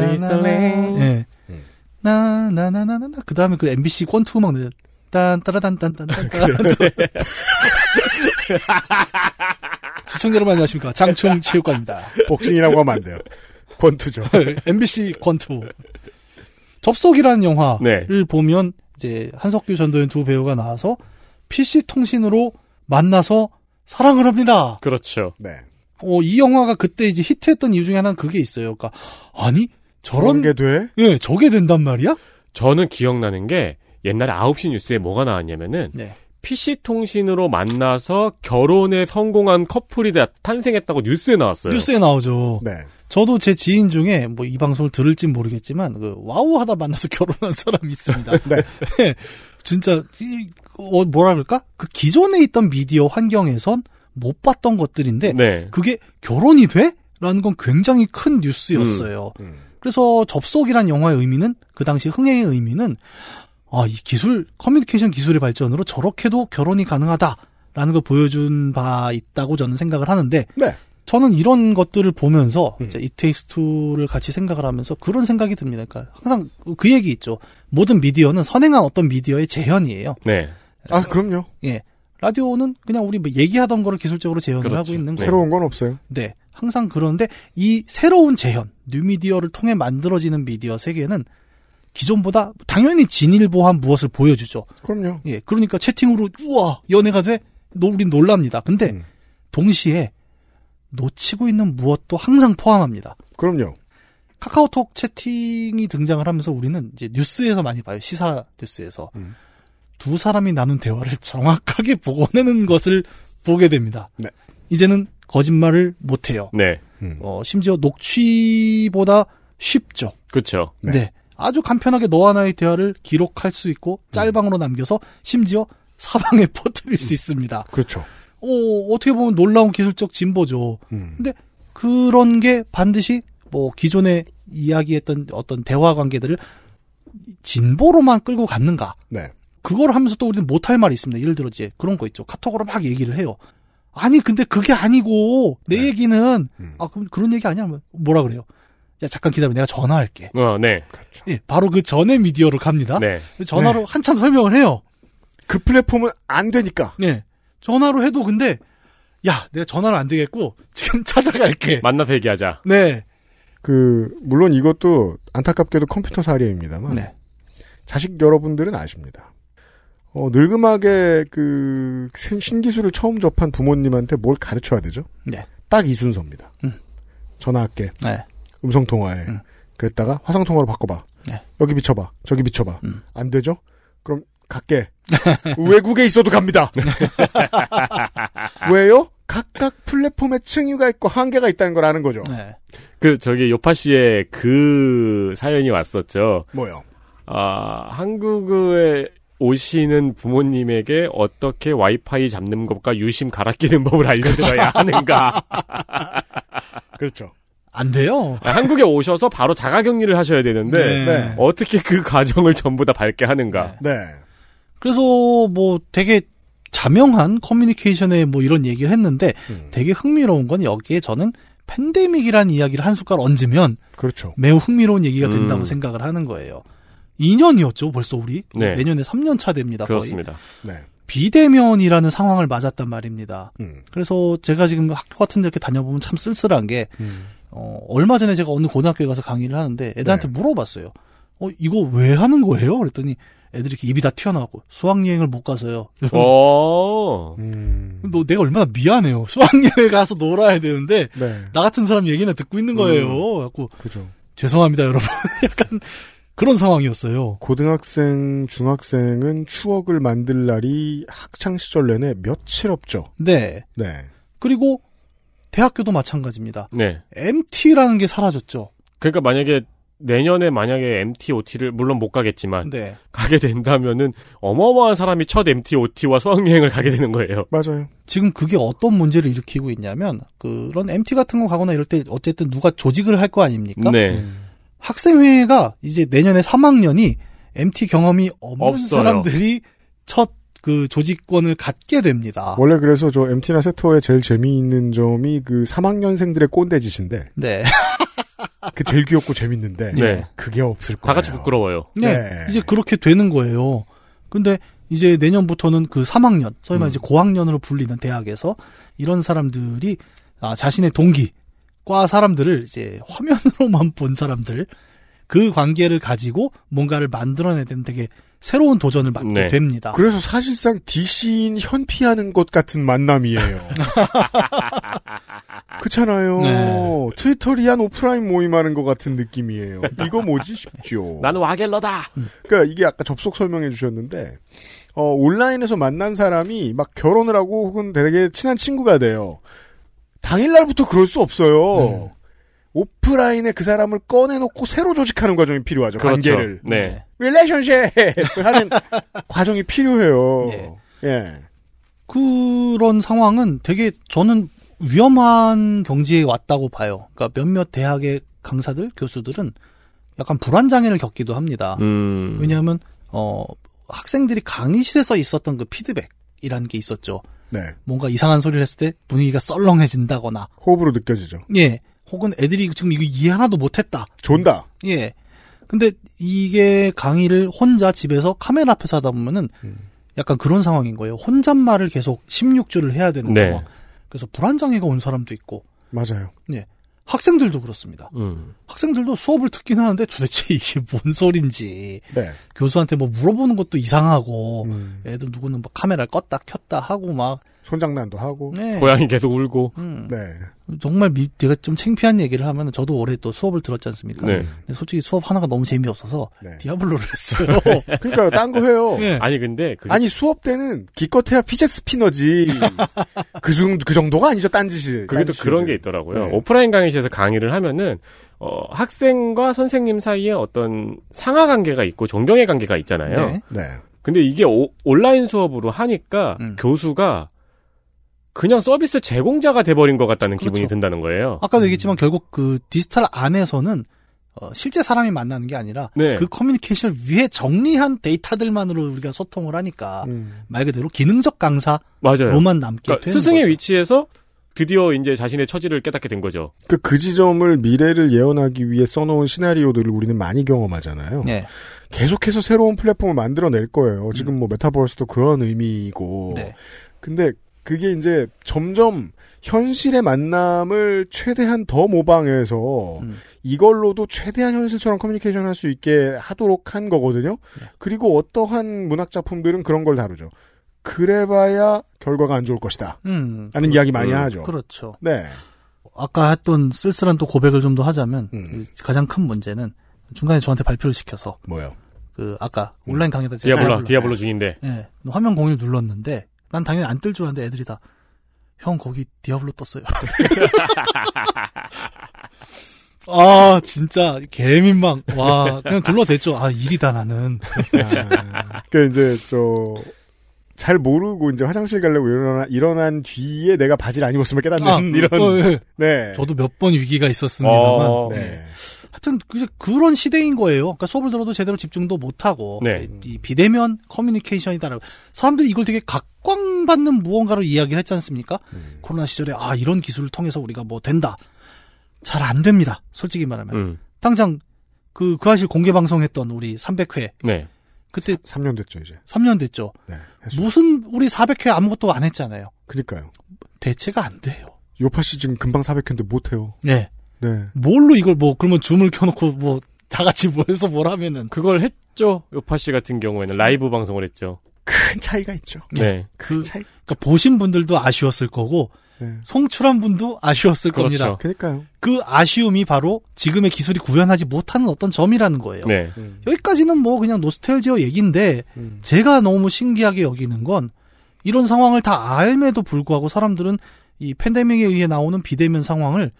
예. 음. 나나나나나나. 그 다음에 그 MBC 권투 음악 내. 딴 따라단 딴딴딴 시청자 여러분 안녕하십니까 장충 체육관입니다. 복싱이라고 하면 안 돼요. 권투죠. MBC 권투 접속이라는 영화를 네. 보면 이제 한석규 전도연 두 배우가 나와서 PC 통신으로 만나서 사랑을 합니다. 그렇죠. 네. 어, 이 영화가 그때 이제 히트했던 이유 중에 하나는 그게 있어요. 그러니까 아니 저런 게 돼? 예 저게 된단 말이야? 저는 기억나는 게 옛날에 9시 뉴스에 뭐가 나왔냐면은 네. PC 통신으로 만나서 결혼에 성공한 커플이 다 탄생했다고 뉴스에 나왔어요. 뉴스에 나오죠. 네. 저도 제 지인 중에 뭐 이 방송을 들을진 모르겠지만 그 와우 하다 만나서 결혼한 사람이 있습니다. 네. 진짜 이, 어, 뭐라 그럴까? 그 기존에 있던 미디어 환경에선 못 봤던 것들인데 네. 그게 결혼이 돼? 라는 건 굉장히 큰 뉴스였어요. 음. 그래서 접속이란 영화의 의미는 그 당시 흥행의 의미는 아, 이 기술 커뮤니케이션 기술의 발전으로 저렇게도 결혼이 가능하다라는 걸 보여준 바 있다고 저는 생각을 하는데 네. 저는 이런 것들을 보면서 음. 이제 이테이스투를 같이 생각을 하면서 그런 생각이 듭니다. 그러니까 항상 그 얘기 있죠. 모든 미디어는 선행한 어떤 미디어의 재현이에요. 네. 아, 그럼요. 예. 라디오는 그냥 우리 뭐 얘기하던 거를 기술적으로 재현을 그렇죠. 하고 있는 거예요. 새로운 건 없어요. 네. 항상 그런데 이 새로운 재현, 뉴미디어를 통해 만들어지는 미디어 세계는 기존보다 당연히 진일보한 무엇을 보여주죠. 그럼요. 예. 그러니까 채팅으로 우와 연애가 돼? 노, 우린 놀랍니다. 근데 음. 동시에 놓치고 있는 무엇도 항상 포함합니다. 그럼요. 카카오톡 채팅이 등장을 하면서 우리는 이제 뉴스에서 많이 봐요. 시사 뉴스에서. 음. 두 사람이 나눈 대화를 정확하게 복원해낸 것을 보게 됩니다. 네. 이제는 거짓말을 못해요. 네. 음. 어, 심지어 녹취보다 쉽죠. 그렇죠. 네. 네. 아주 간편하게 너와 나의 대화를 기록할 수 있고 짤방으로 남겨서 심지어 사방에 퍼뜨릴 수 있습니다. 그렇죠. 어, 어떻게 보면 놀라운 기술적 진보죠. 음. 근데 그런 게 반드시 뭐 기존에 이야기했던 어떤 대화 관계들을 진보로만 끌고 갔는가? 네. 그걸 하면서 또 우리는 못할 말이 있습니다. 예를 들어 이제 그런 거 있죠. 카톡으로 막 얘기를 해요. 아니 근데 그게 아니고 내 얘기는 음. 아 그럼 그런 얘기 아니야? 뭐라 그래요? 야 잠깐 기다려 내가 전화할게. 어, 네. 예, 바로 그 전에 미디어로 갑니다. 네. 전화로 한참 설명을 해요. 그 플랫폼은 안 되니까. 네. 전화로 해도 근데 야 내가 전화를 안 되겠고 지금 찾아갈게. 만나서 얘기하자. 네. 그 물론 이것도 안타깝게도 컴퓨터 사례입니다만 네. 자식 여러분들은 아십니다. 어, 늙음하게 그 신- 신기술을 처음 접한 부모님한테 뭘 가르쳐야 되죠? 네. 딱 이 순서입니다. 음. 전화할게. 네. 음성 통화해. 음. 그랬다가 화상 통화로 바꿔봐. 네. 여기 비춰봐. 저기 비춰봐. 음. 안 되죠? 그럼 갈게. 외국에 있어도 갑니다. 왜요? 각각 플랫폼에 층위가 있고 한계가 있다는 걸 아는 거죠. 네. 그 저기 요파 씨의 그 사연이 왔었죠. 뭐요? 아 한국에 오시는 부모님에게 어떻게 와이파이 잡는 것과 유심 갈아 끼는 법을 알려드려야 하는가. 그렇죠. 안 돼요. 아, 한국에 오셔서 바로 자가격리를 하셔야 되는데 네. 네. 어떻게 그 과정을 전부 다 밟게 하는가. 네. 그래서 뭐 되게 자명한 커뮤니케이션에 뭐 이런 얘기를 했는데 음. 되게 흥미로운 건 여기에 저는 팬데믹이라는 이야기를 한 숟갈 얹으면 그렇죠. 매우 흥미로운 얘기가 된다고 음. 생각을 하는 거예요. 2년이었죠, 벌써 우리. 네. 내년에 3년 차 됩니다. 거의. 그렇습니다. 네. 비대면이라는 상황을 맞았단 말입니다. 음. 그래서 제가 지금 학교 같은 데 이렇게 다녀보면 참 쓸쓸한 게, 음. 어, 얼마 전에 제가 어느 고등학교에 가서 강의를 하는데 애들한테 네. 물어봤어요. 어, 이거 왜 하는 거예요? 그랬더니 애들이 이렇게 입이 다 튀어나오고 수학여행을 못 가서요. 어. 음. 너 내가 얼마나 미안해요. 수학여행 가서 놀아야 되는데 네. 나 같은 사람 얘기나 듣고 있는 거예요. 갖고 그죠. 죄송합니다, 여러분. 약간 그런 상황이었어요. 고등학생, 중학생은 추억을 만들 날이 학창 시절 내내 며칠 없죠. 네. 네. 그리고 대학교도 마찬가지입니다. 네. MT라는 게 사라졌죠. 그러니까 만약에 내년에 만약에 MT, OT를 물론 못 가겠지만 네. 가게 된다면은 어마어마한 사람이 첫 MT, OT와 수학여행을 가게 되는 거예요. 맞아요. 지금 그게 어떤 문제를 일으키고 있냐면 그런 MT 같은 거 가거나 이럴 때 어쨌든 누가 조직을 할 거 아닙니까? 네. 음. 학생회가 이제 내년에 3학년이 MT 경험이 없는 없어요. 사람들이 첫 그 조직권을 갖게 됩니다. 원래 그래서 저 MT나 세터의 제일 재미있는 점이 그 3학년생들의 꼰대짓인데 네. 그 제일 귀엽고 재밌는데 네. 그게 없을 거예요. 다 같이 부끄러워요. 네. 네. 이제 그렇게 되는 거예요. 근데 이제 내년부터는 그 3학년, 소위 말해 음. 이제 고학년으로 불리는 대학에서 이런 사람들이 아, 자신의 동기, 과 사람들을 이제 화면으로만 본 사람들 그 관계를 가지고 뭔가를 만들어내야 되는 되게 새로운 도전을 맡게 네. 됩니다. 그래서 사실상 DC인 현피하는 것 같은 만남이에요. 그렇잖아요. 네. 트위터리안 오프라인 모임하는 것 같은 느낌이에요. 이거 뭐지 싶죠. 나는 와겔러다. 그러니까 이게 아까 접속 설명해 주셨는데 어, 온라인에서 만난 사람이 막 결혼을 하고 혹은 되게 친한 친구가 돼요. 당일날부터 그럴 수 없어요. 오프라인에 그 사람을 꺼내놓고 새로 조직하는 과정이 필요하죠. 그렇죠. 관계를. 네. 릴레이션십 하는 과정이 필요해요. 네. 예. 그런 상황은 되게 저는 위험한 경지에 왔다고 봐요. 그러니까 몇몇 대학의 강사들, 교수들은 약간 불안 장애를 겪기도 합니다. 음. 왜냐하면 어 학생들이 강의실에서 있었던 그 피드백이라는 게 있었죠. 네. 뭔가 이상한 소리를 했을 때 분위기가 썰렁해진다거나, 호흡으로 느껴지죠. 예, 혹은 애들이 지금 이거 이해 하나도 못했다, 존다. 예. 근데 이게 강의를 혼자 집에서 카메라 앞에서 하다 보면은 음. 약간 그런 상황인 거예요. 혼잣말을 계속 16주를 해야 되는 네. 상황. 그래서 불안장애가 온 사람도 있고, 맞아요. 예. 학생들도 그렇습니다. 음. 학생들도 수업을 듣긴 하는데 도대체 이게 뭔 소린지 네. 교수한테 뭐 물어보는 것도 이상하고 음, 애들 누구는 막 카메라를 껐다 켰다 하고 막 손장난도 하고. 네. 고양이 계속 울고. 음, 네. 정말 미, 제가 좀 창피한 얘기를 하면 저도 올해 또 수업을 들었지 않습니까? 네. 근데 솔직히 수업 하나가 너무 재미없어서 네. 디아블로를 했어요. 그러니까 딴 거 해요. 네. 아니 근데 그게 아니 수업 때는 기껏해야 피제 스피너지. 그, 정, 그 정도가 아니죠 딴 짓이. 그게 또. 그런 게 있더라고요. 네. 오프라인 강의실에서 강의를 하면은 어, 학생과 선생님 사이에 어떤 상하 관계가 있고 존경의 관계가 있잖아요. 네. 네. 근데 이게 오- 온라인 수업으로 하니까 음. 교수가 그냥 서비스 제공자가 돼버린 것 같다는 기분이 그렇죠. 든다는 거예요. 아까도 얘기했지만 결국 그 디지털 안에서는 어, 실제 사람이 만나는 게 아니라 네. 그 커뮤니케이션을 위해 정리한 데이터들만으로 우리가 소통을 하니까 음. 말 그대로 기능적 강사로만 맞아요. 남게 그러니까 되는 스승의 거죠. 위치에서 드디어 이제 자신의 처지를 깨닫게 된 거죠. 그, 그 지점을 미래를 예언하기 위해 써놓은 시나리오들을 우리는 많이 경험하잖아요. 네. 계속해서 새로운 플랫폼을 만들어낼 거예요. 지금 뭐 메타버스도 그런 의미이고. 네. 근데 그게 이제 점점 현실의 만남을 최대한 더 모방해서 음. 이걸로도 최대한 현실처럼 커뮤니케이션 할 수 있게 하도록 한 거거든요. 네. 그리고 어떠한 문학 작품들은 그런 걸 다루죠. 그래봐야 결과가 안 좋을 것이다. 음. 라는 이야기 많이 음, 하죠. 그렇죠. 네. 아까 했던 쓸쓸한 또 고백을 좀 더 하자면 음. 그 가장 큰 문제는 중간에 저한테 발표를 시켜서 뭐요? 그 아까 음. 온라인 강의다 제가 디아블로, 디아블로 중인데. 예, 화면 공유 눌렀는데 난 당연히 안 뜰 줄 알았는데 애들이 다 형 거기 디아블로 떴어요. 아 진짜 개민망. 와 그냥 둘러댔죠. 아 일이다 나는. 그 이제 저 잘 모르고 이제 화장실 가려고 일어나 일어난 뒤에 내가 바지를 안 입었음을 깨닫는 아, 이런 어, 예. 네. 저도 몇 번 위기가 있었습니다만. 어, 네. 하여튼 그- 그런 시대인 거예요. 그러니까 수업을 들어도 제대로 집중도 못하고 네. 이 비대면 커뮤니케이션이다라고 사람들이 이걸 되게 각광받는 무언가로 이야기를 했지 않습니까? 코로나 시절에 아 이런 기술을 통해서 우리가 뭐 된다. 잘 안 됩니다. 솔직히 말하면 음. 당장 그 그아실 공개 방송했던 우리 300회 네. 그때 3년 됐죠 이제. 3년 됐죠. 네. 무슨 우리 400회 아무것도 안 했잖아요. 그니까요. 대체가 안 돼요. 요파 씨 지금 금방 400회인데 못 해요. 네. 네. 뭘로 이걸 뭐 그러면 줌을 켜놓고 뭐 다 같이 모여서 뭘 하면은 그걸 했죠. 요파 씨 같은 경우에는 라이브 방송을 했죠. 큰 차이가 있죠. 네. 그 차이. 그러니까 보신 분들도 아쉬웠을 거고 네. 송출한 분도 아쉬웠을 그렇죠. 겁니다. 그니까요. 그 아쉬움이 바로 지금의 기술이 구현하지 못하는 어떤 점이라는 거예요. 네. 여기까지는 뭐 그냥 노스텔지어 얘기인데 음. 제가 너무 신기하게 여기는 건 이런 상황을 다 알매도 불구하고 사람들은 이 팬데믹에 의해 나오는 비대면 상황을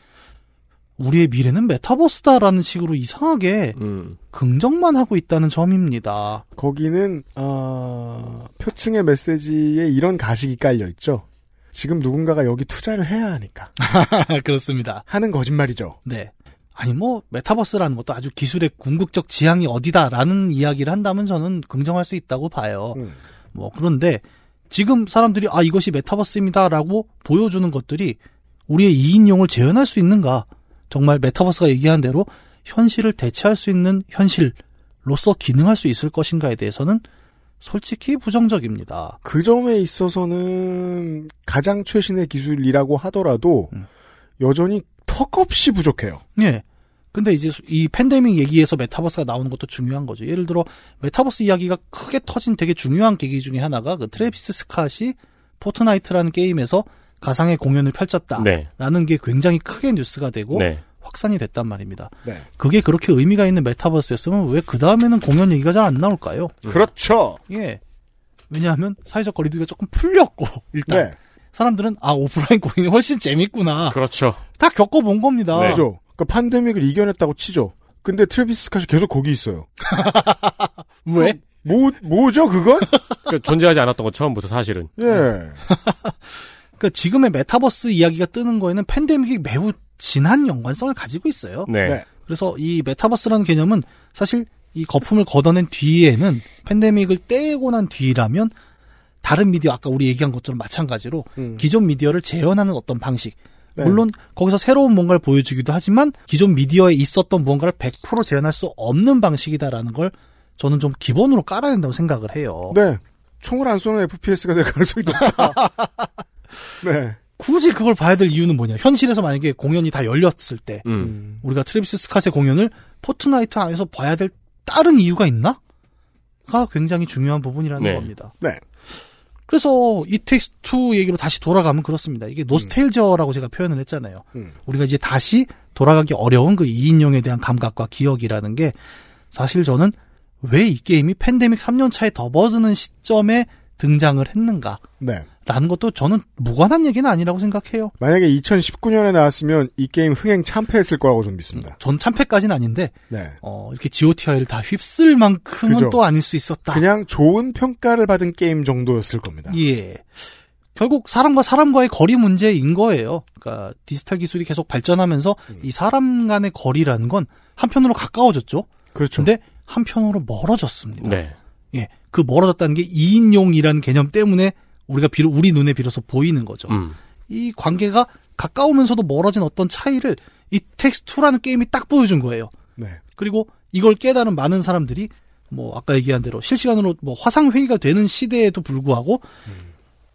우리의 미래는 메타버스다라는 식으로 이상하게 음. 긍정만 하고 있다는 점입니다. 거기는 어, 표층의 메시지에 이런 가식이 깔려 있죠. 지금 누군가가 여기 투자를 해야 하니까 그렇습니다. 하는 거짓말이죠. 네. 아니 뭐 메타버스라는 것도 아주 기술의 궁극적 지향이 어디다라는 이야기를 한다면 저는 긍정할 수 있다고 봐요. 음. 뭐 그런데 지금 사람들이 아 이것이 메타버스입니다라고 보여주는 것들이 우리의 이인용을 재현할 수 있는가? 정말 메타버스가 얘기한 대로 현실을 대체할 수 있는 현실로서 기능할 수 있을 것인가에 대해서는 솔직히 부정적입니다. 그 점에 있어서는 가장 최신의 기술이라고 하더라도 음. 여전히 턱없이 부족해요. 예. 근데 이제 이 팬데믹 얘기에서 메타버스가 나오는 것도 중요한 거죠. 예를 들어 메타버스 이야기가 크게 터진 되게 중요한 계기 중에 하나가 그 트래비스 스캇이 포트나이트라는 게임에서 가상의 공연을 펼쳤다라는 네. 게 굉장히 크게 뉴스가 되고 네. 확산이 됐단 말입니다. 네. 그게 그렇게 의미가 있는 메타버스였으면 왜 그 다음에는 공연 얘기가 잘 안 나올까요? 그렇죠. 예. 왜냐하면 사회적 거리두기가 조금 풀렸고 일단 네. 사람들은 아 오프라인 공연이 훨씬 재밌구나 그렇죠. 다 겪어본 겁니다. 네. 그죠. 그 판데믹을 이겨냈다고 치죠. 근데 트래비스 스캇이 계속 거기 있어요. 왜? 뭐 뭐죠 그건? 그 존재하지 않았던 건 처음부터 사실은. 예. 그러니까 지금의 메타버스 이야기가 뜨는 거에는 팬데믹이 매우 진한 연관성을 가지고 있어요. 네. 네. 그래서 이 메타버스라는 개념은 사실 이 거품을 걷어낸 뒤에는 팬데믹을 떼고 난 뒤라면 다른 미디어 아까 우리 얘기한 것처럼 마찬가지로 음. 기존 미디어를 재현하는 어떤 방식 네. 물론 거기서 새로운 뭔가를 보여주기도 하지만 기존 미디어에 있었던 무언가를 100% 재현할 수 없는 방식이다라는 걸 저는 좀 기본으로 깔아야 된다고 생각을 해요. 네. 총을 안 쏘는 FPS가 될 가능성이 높다. 네. 굳이 그걸 봐야 될 이유는 뭐냐? 현실에서 만약에 공연이 다 열렸을 때 음. 우리가 트래비스 스캇의 공연을 포트나이트 안에서 봐야 될 다른 이유가 있나? 가 굉장히 중요한 부분이라는 네. 겁니다. 네. 그래서 It Takes Two 얘기로 다시 돌아가면 그렇습니다. 이게 nostalgia라고 제가 표현을 했잖아요. 음. 우리가 이제 다시 돌아가기 어려운 그 2인용에 대한 감각과 기억이라는 게 사실 저는 왜 이 게임이 팬데믹 3년 차에 접어드는 시점에 등장을 했는가? 네. 라는 것도 저는 무관한 얘기는 아니라고 생각해요. 만약에 2019년에 나왔으면 이 게임 흥행 참패했을 거라고 좀 믿습니다. 전 참패까지는 아닌데 네. 어, 이렇게 GOTY를 다 휩쓸 만큼은 그죠. 또 아닐 수 있었다. 그냥 좋은 평가를 받은 게임 정도였을 겁니다. 예. 결국 사람과 사람과의 거리 문제인 거예요. 그러니까 디지털 기술이 계속 발전하면서 음. 이 사람 간의 거리라는 건 한편으로 가까워졌죠. 그렇죠. 근데 한편으로 멀어졌습니다. 네. 예. 그 멀어졌다는 게 2인용이라는 개념 때문에 우리가 비로 우리 눈에 비로소 보이는 거죠. 음. 이 관계가 가까우면서도 멀어진 어떤 차이를 It Takes Two라는 게임이 딱 보여준 거예요. 네. 그리고 이걸 깨달은 많은 사람들이 뭐 아까 얘기한 대로 실시간으로 뭐 화상 회의가 되는 시대에도 불구하고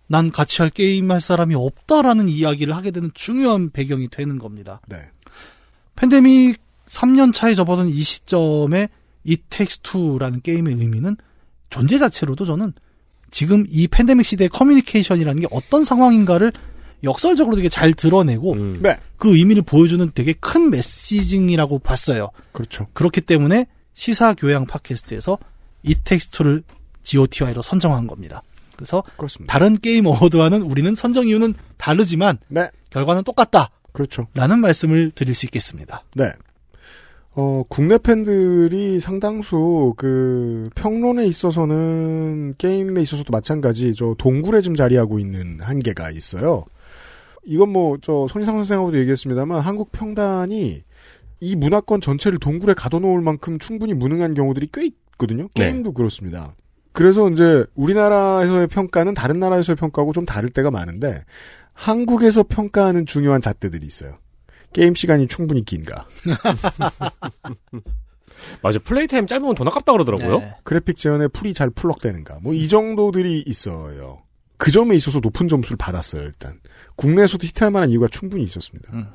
난 같이 할 게임 할 사람이 없다라는 이야기를 하게 되는 중요한 배경이 되는 겁니다. 네. 팬데믹 3년 차에 접어든 이 시점에 It Takes Two라는 게임의 의미는 존재 자체로도 저는 지금 이 팬데믹 시대의 커뮤니케이션이라는 게 어떤 상황인가를 역설적으로 되게 잘 드러내고 음. 네. 그 의미를 보여주는 되게 큰 messaging이라고 봤어요. 그렇죠. 그렇기 때문에 시사 교양 팟캐스트에서 It Takes Two를 GOTY로 선정한 겁니다. 그래서 그렇습니다. 다른 게임 award와는 우리는 선정 이유는 다르지만 네. 결과는 똑같다. 그렇죠. 라는 말씀을 드릴 수 있겠습니다. 네. 어, 국내 팬들이 상당수 그 평론에 있어서는 게임에 있어서도 마찬가지 저 동굴에 좀 자리하고 있는 한계가 있어요. 이건 뭐 저 손희상 선생하고도 얘기했습니다만 한국 평단이 이 문화권 전체를 동굴에 가둬놓을 만큼 충분히 무능한 경우들이 꽤 있거든요. 네. 게임도 그렇습니다. 그래서 이제 우리나라에서의 평가는 다른 나라에서의 평가하고 좀 다를 때가 많은데 한국에서 평가하는 중요한 잣대들이 있어요. 게임 시간이 충분히 긴가. 맞아. 플레이 타임 짧으면 돈 아깝다 그러더라고요. 네. 그래픽 재현에 풀이 잘 펄럭대는가. 뭐 이 정도들이 있어요. 그 점에 있어서 높은 점수를 받았어요, 일단. 국내에서도 히트할 만한 이유가 충분히 있었습니다. 음.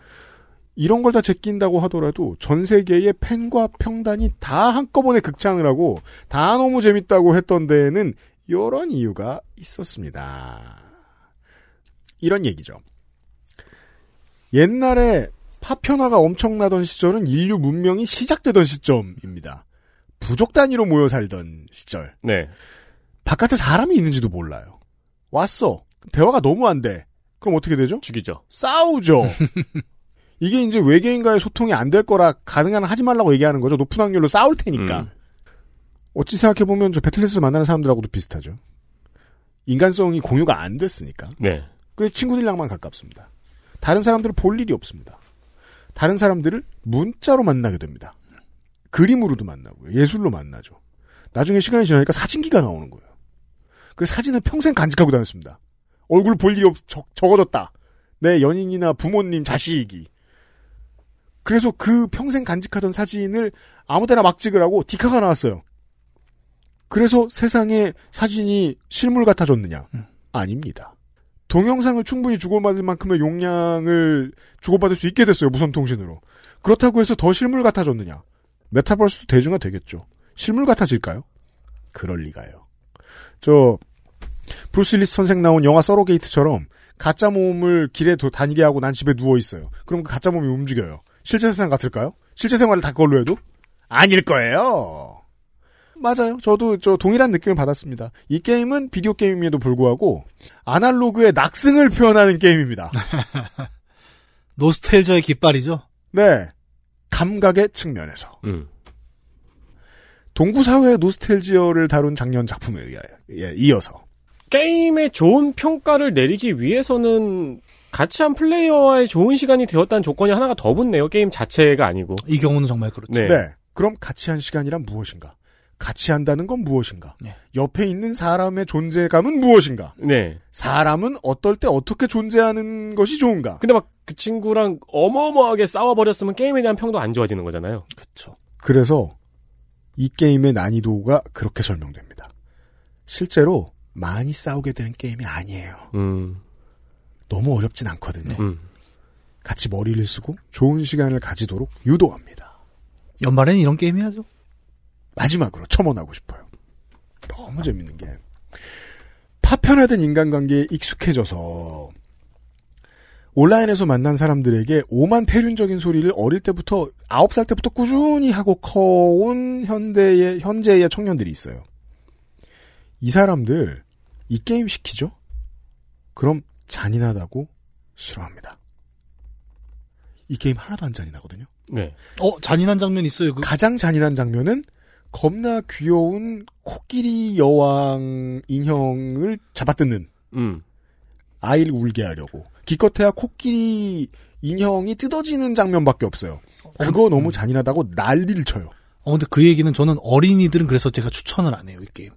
이런 걸 다 제낀다고 하더라도 전 세계의 팬과 평단이 다 한꺼번에 극찬을 하고 다 너무 재밌다고 했던 데에는 이런 이유가 있었습니다. 이런 얘기죠. 옛날에 파편화가 엄청나던 시절은 인류 문명이 시작되던 시점입니다. 부족 단위로 모여 살던 시절. 네. 바깥에 사람이 있는지도 몰라요. 왔어. 대화가 너무 안 돼. 그럼 어떻게 되죠? 죽이죠. 싸우죠. 이게 이제 외계인과의 소통이 안 될 거라 가능한 한 하지 말라고 얘기하는 거죠. 높은 확률로 싸울 테니까. 음. 어찌 생각해보면 저 배틀넷에서 만나는 사람들하고도 비슷하죠. 인간성이 공유가 안 됐으니까. 네. 그래서 친구들이랑만 가깝습니다. 다른 사람들을 볼 일이 없습니다. 다른 사람들을 문자로 만나게 됩니다. 그림으로도 만나고요. 예술로 만나죠. 나중에 시간이 지나니까 사진기가 나오는 거예요. 그 사진을 평생 간직하고 다녔습니다. 얼굴 볼 일이 없, 적, 적어졌다. 내 연인이나 부모님, 자식이. 그래서 그 평생 간직하던 사진을 아무데나 막 찍으라고 디카가 나왔어요. 그래서 세상에 사진이 실물 같아졌느냐? 아닙니다. 동영상을 충분히 주고받을 만큼의 용량을 주고받을 수 있게 됐어요. 무선 통신으로. 그렇다고 해서 더 실물 같아졌느냐? 메타버스도 대중화 되겠죠. 실물 같아질까요? 그럴 리가요. 저 브루스 윌리스 선생 나온 영화 서로게이트처럼 가짜 몸을 길에 도- 다니게 하고 난 집에 누워 있어요. 그럼 그 가짜 몸이 움직여요. 실제 세상 같을까요? 실제 생활을 다 그걸로 해도 아닐 거예요. 맞아요. 저도 저 동일한 느낌을 받았습니다. 이 게임은 비디오 게임임에도 불구하고 아날로그의 낙승을 표현하는 게임입니다. 노스텔저의 깃발이죠. 네. 감각의 측면에서. 음. 동구 사회의 노스텔지어를 다룬 작년 작품에 의하여 예, 이어서 게임의 좋은 평가를 내리기 위해서는 같이 한 플레이어와의 좋은 시간이 되었다는 조건이 하나가 더 붙네요. 게임 자체가 아니고. 이 경우는 정말 그렇죠. 네. 네. 그럼 같이 한 시간이란 무엇인가? 같이 한다는 건 무엇인가? 네. 옆에 있는 사람의 존재감은 무엇인가? 네. 사람은 어떨 때 어떻게 존재하는 것이 좋은가? 근데 막 그 친구랑 어마어마하게 싸워버렸으면 게임에 대한 평도 안 좋아지는 거잖아요. 그렇죠. 그래서 이 게임의 난이도가 그렇게 설명됩니다. 실제로 많이 싸우게 되는 게임이 아니에요. 음. 너무 어렵진 않거든요. 음. 같이 머리를 쓰고 좋은 시간을 가지도록 유도합니다. 연말에는 이런 게임 해야죠. 마지막으로 첨언하고 싶어요. 너무 재밌는 게 파편화된 인간관계에 익숙해져서 온라인에서 만난 사람들에게 오만 폐륜적인 소리를 어릴 때부터 아홉 살 때부터 꾸준히 하고 커온 현대의 현재의 청년들이 있어요. 이 사람들 이 게임 시키죠? 그럼 잔인하다고 싫어합니다. 이 게임 하나도 안 잔인하거든요. 네. 어, 잔인한 장면 있어요. 그 가장 잔인한 장면은 겁나 귀여운 코끼리 여왕 인형을 잡아뜯는 음. 아이를 울게 하려고 기껏해야 코끼리 인형이 뜯어지는 장면밖에 없어요. 그거 너무 잔인하다고 난리를 쳐요. 어, 근데 그 얘기는 저는 어린이들은 그래서 제가 추천을 안 해요, 이 게임.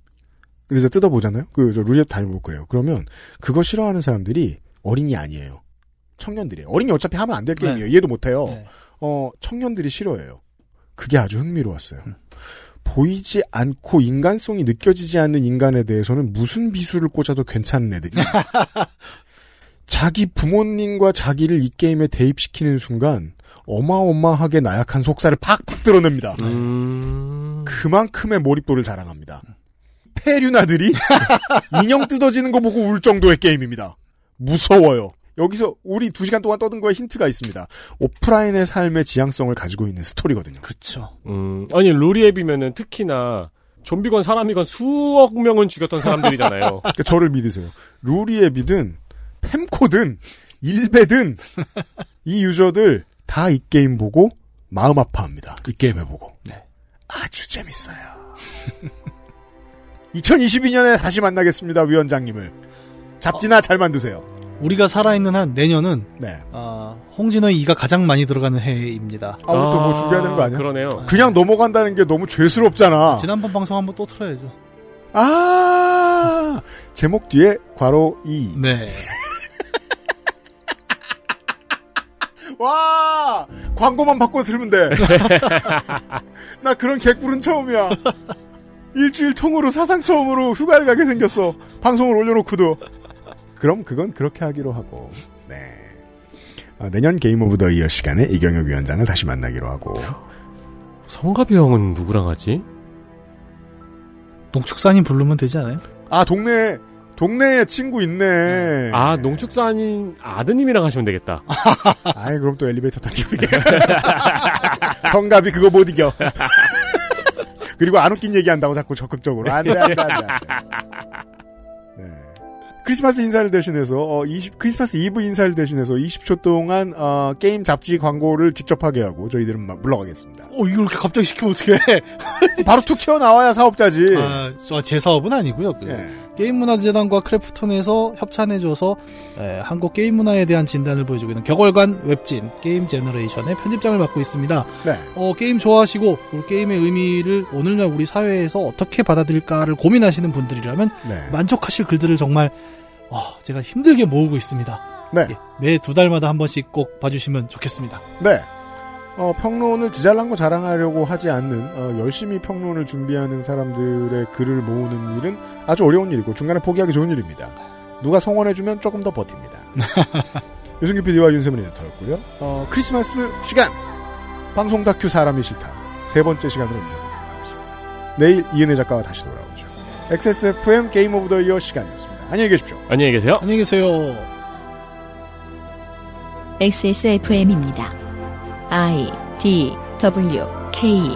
그래서 뜯어보잖아요. 그저 룰렛 다니고 그래요. 그러면 그거 싫어하는 사람들이 어린이 아니에요. 청년들이에요. 어린이 어차피 하면 안 될 게임이에요. 이해도 못해요. 네. 어 청년들이 싫어해요. 그게 아주 흥미로웠어요. 보이지 않고 인간성이 느껴지지 않는 인간에 대해서는 무슨 비수를 꽂아도 괜찮은 애들이. 자기 부모님과 자기를 이 게임에 대입시키는 순간 어마어마하게 나약한 속살을 팍팍 드러냅니다. 음. 그만큼의 몰입도를 자랑합니다. 패륜아들이 인형 뜯어지는 거 보고 울 정도의 게임입니다. 무서워요. 여기서 우리 두 시간 동안 떠든 거에 힌트가 있습니다. 오프라인의 삶의 지향성을 가지고 있는 스토리거든요. 그렇죠. 음. 아니, 루리웹이면은 특히나 좀비건 사람이건 수억 명을 죽였던 사람들이잖아요. 그러니까 저를 믿으세요. 루리웹이든 펨코든 일베든 이 유저들 다 이 게임 보고 마음 아파합니다. 이 게임 해보고. 아주 재밌어요. 2022년에 다시 만나겠습니다, 위원장님을. 잡지나 잘 만드세요. 우리가 살아있는 한 내년은 네. 아, 홍진호의 이가 가장 많이 들어가는 해입니다. 아, 또 뭐 준비해야 되는 거 아니야? 그러네요. 그냥 넘어간다는 게 너무 죄스럽잖아. 지난번 방송 한번 또 틀어야죠. 아, 제목 뒤에 괄호 2. 네. 와! 광고만 바꿔 들으면 돼. 나 그런 개꿀은 처음이야. 일주일 통으로 사상 처음으로 휴가를 가게 생겼어. 방송을 올려놓고도. 그럼 그건 그렇게 하기로 하고. 네. 아, 내년 Game of the Year 시간에 이경혁 위원장을 다시 만나기로 하고. 성가비 형은 누구랑 하지? 농축산인 부르면 되지 않아요? 아, 동네, 동네에 친구 있네. 아, 농축산인 아드님이랑 하시면 되겠다. 아이, 그럼 또 엘리베이터 타기비. 성갑이 그거 못 이겨. 그리고 안 웃긴 얘기한다고 자꾸 적극적으로. 안 돼, 안 돼, 안 돼. 안 돼. 네. 크리스마스 인사를 대신해서, 어, 20, 크리스마스 이브 인사를 대신해서 20초 동안, 어, 게임 잡지 광고를 직접 하게 하고 저희들은 막 물러가겠습니다. 어, 이걸 이렇게 갑자기 시키면 어떡해. 바로 툭 튀어나와야 사업자지. 아, 저제 사업은 아니고요. 그 예. 게임문화재단과 크래프톤에서 협찬해줘서 에, 한국 게임 문화에 대한 진단을 보여주고 있는 격월간 웹진 게임 제너레이션의 편집장을 맡고 있습니다. 네. 어, 게임 좋아하시고 그 게임의 의미를 오늘날 우리 사회에서 어떻게 받아들일까를 고민하시는 분들이라면 네. 만족하실 글들을 정말 어, 제가 힘들게 모으고 있습니다. 네. 예, 매두 달마다 한 번씩 꼭 봐주시면 좋겠습니다. 네. 어, 평론을 지잘난 거 자랑하려고 하지 않는, 어, 열심히 평론을 준비하는 사람들의 글을 모으는 일은 아주 어려운 일이고 중간에 포기하기 좋은 일입니다. 누가 성원해주면 조금 더 버팁니다. 유승규 PD와 윤세민 에디터였고요. 어, 크리스마스 시간! 방송 다큐 사람이 싫다. 세 번째 시간으로 인사드리도록 하겠습니다. 내일 이은혜 작가와 다시 돌아오죠. XSFM 게임 오브 더 이어 시간이었습니다. 안녕히 계십시오. 안녕히 계세요. 안녕히 계세요. XSFM입니다. I D W K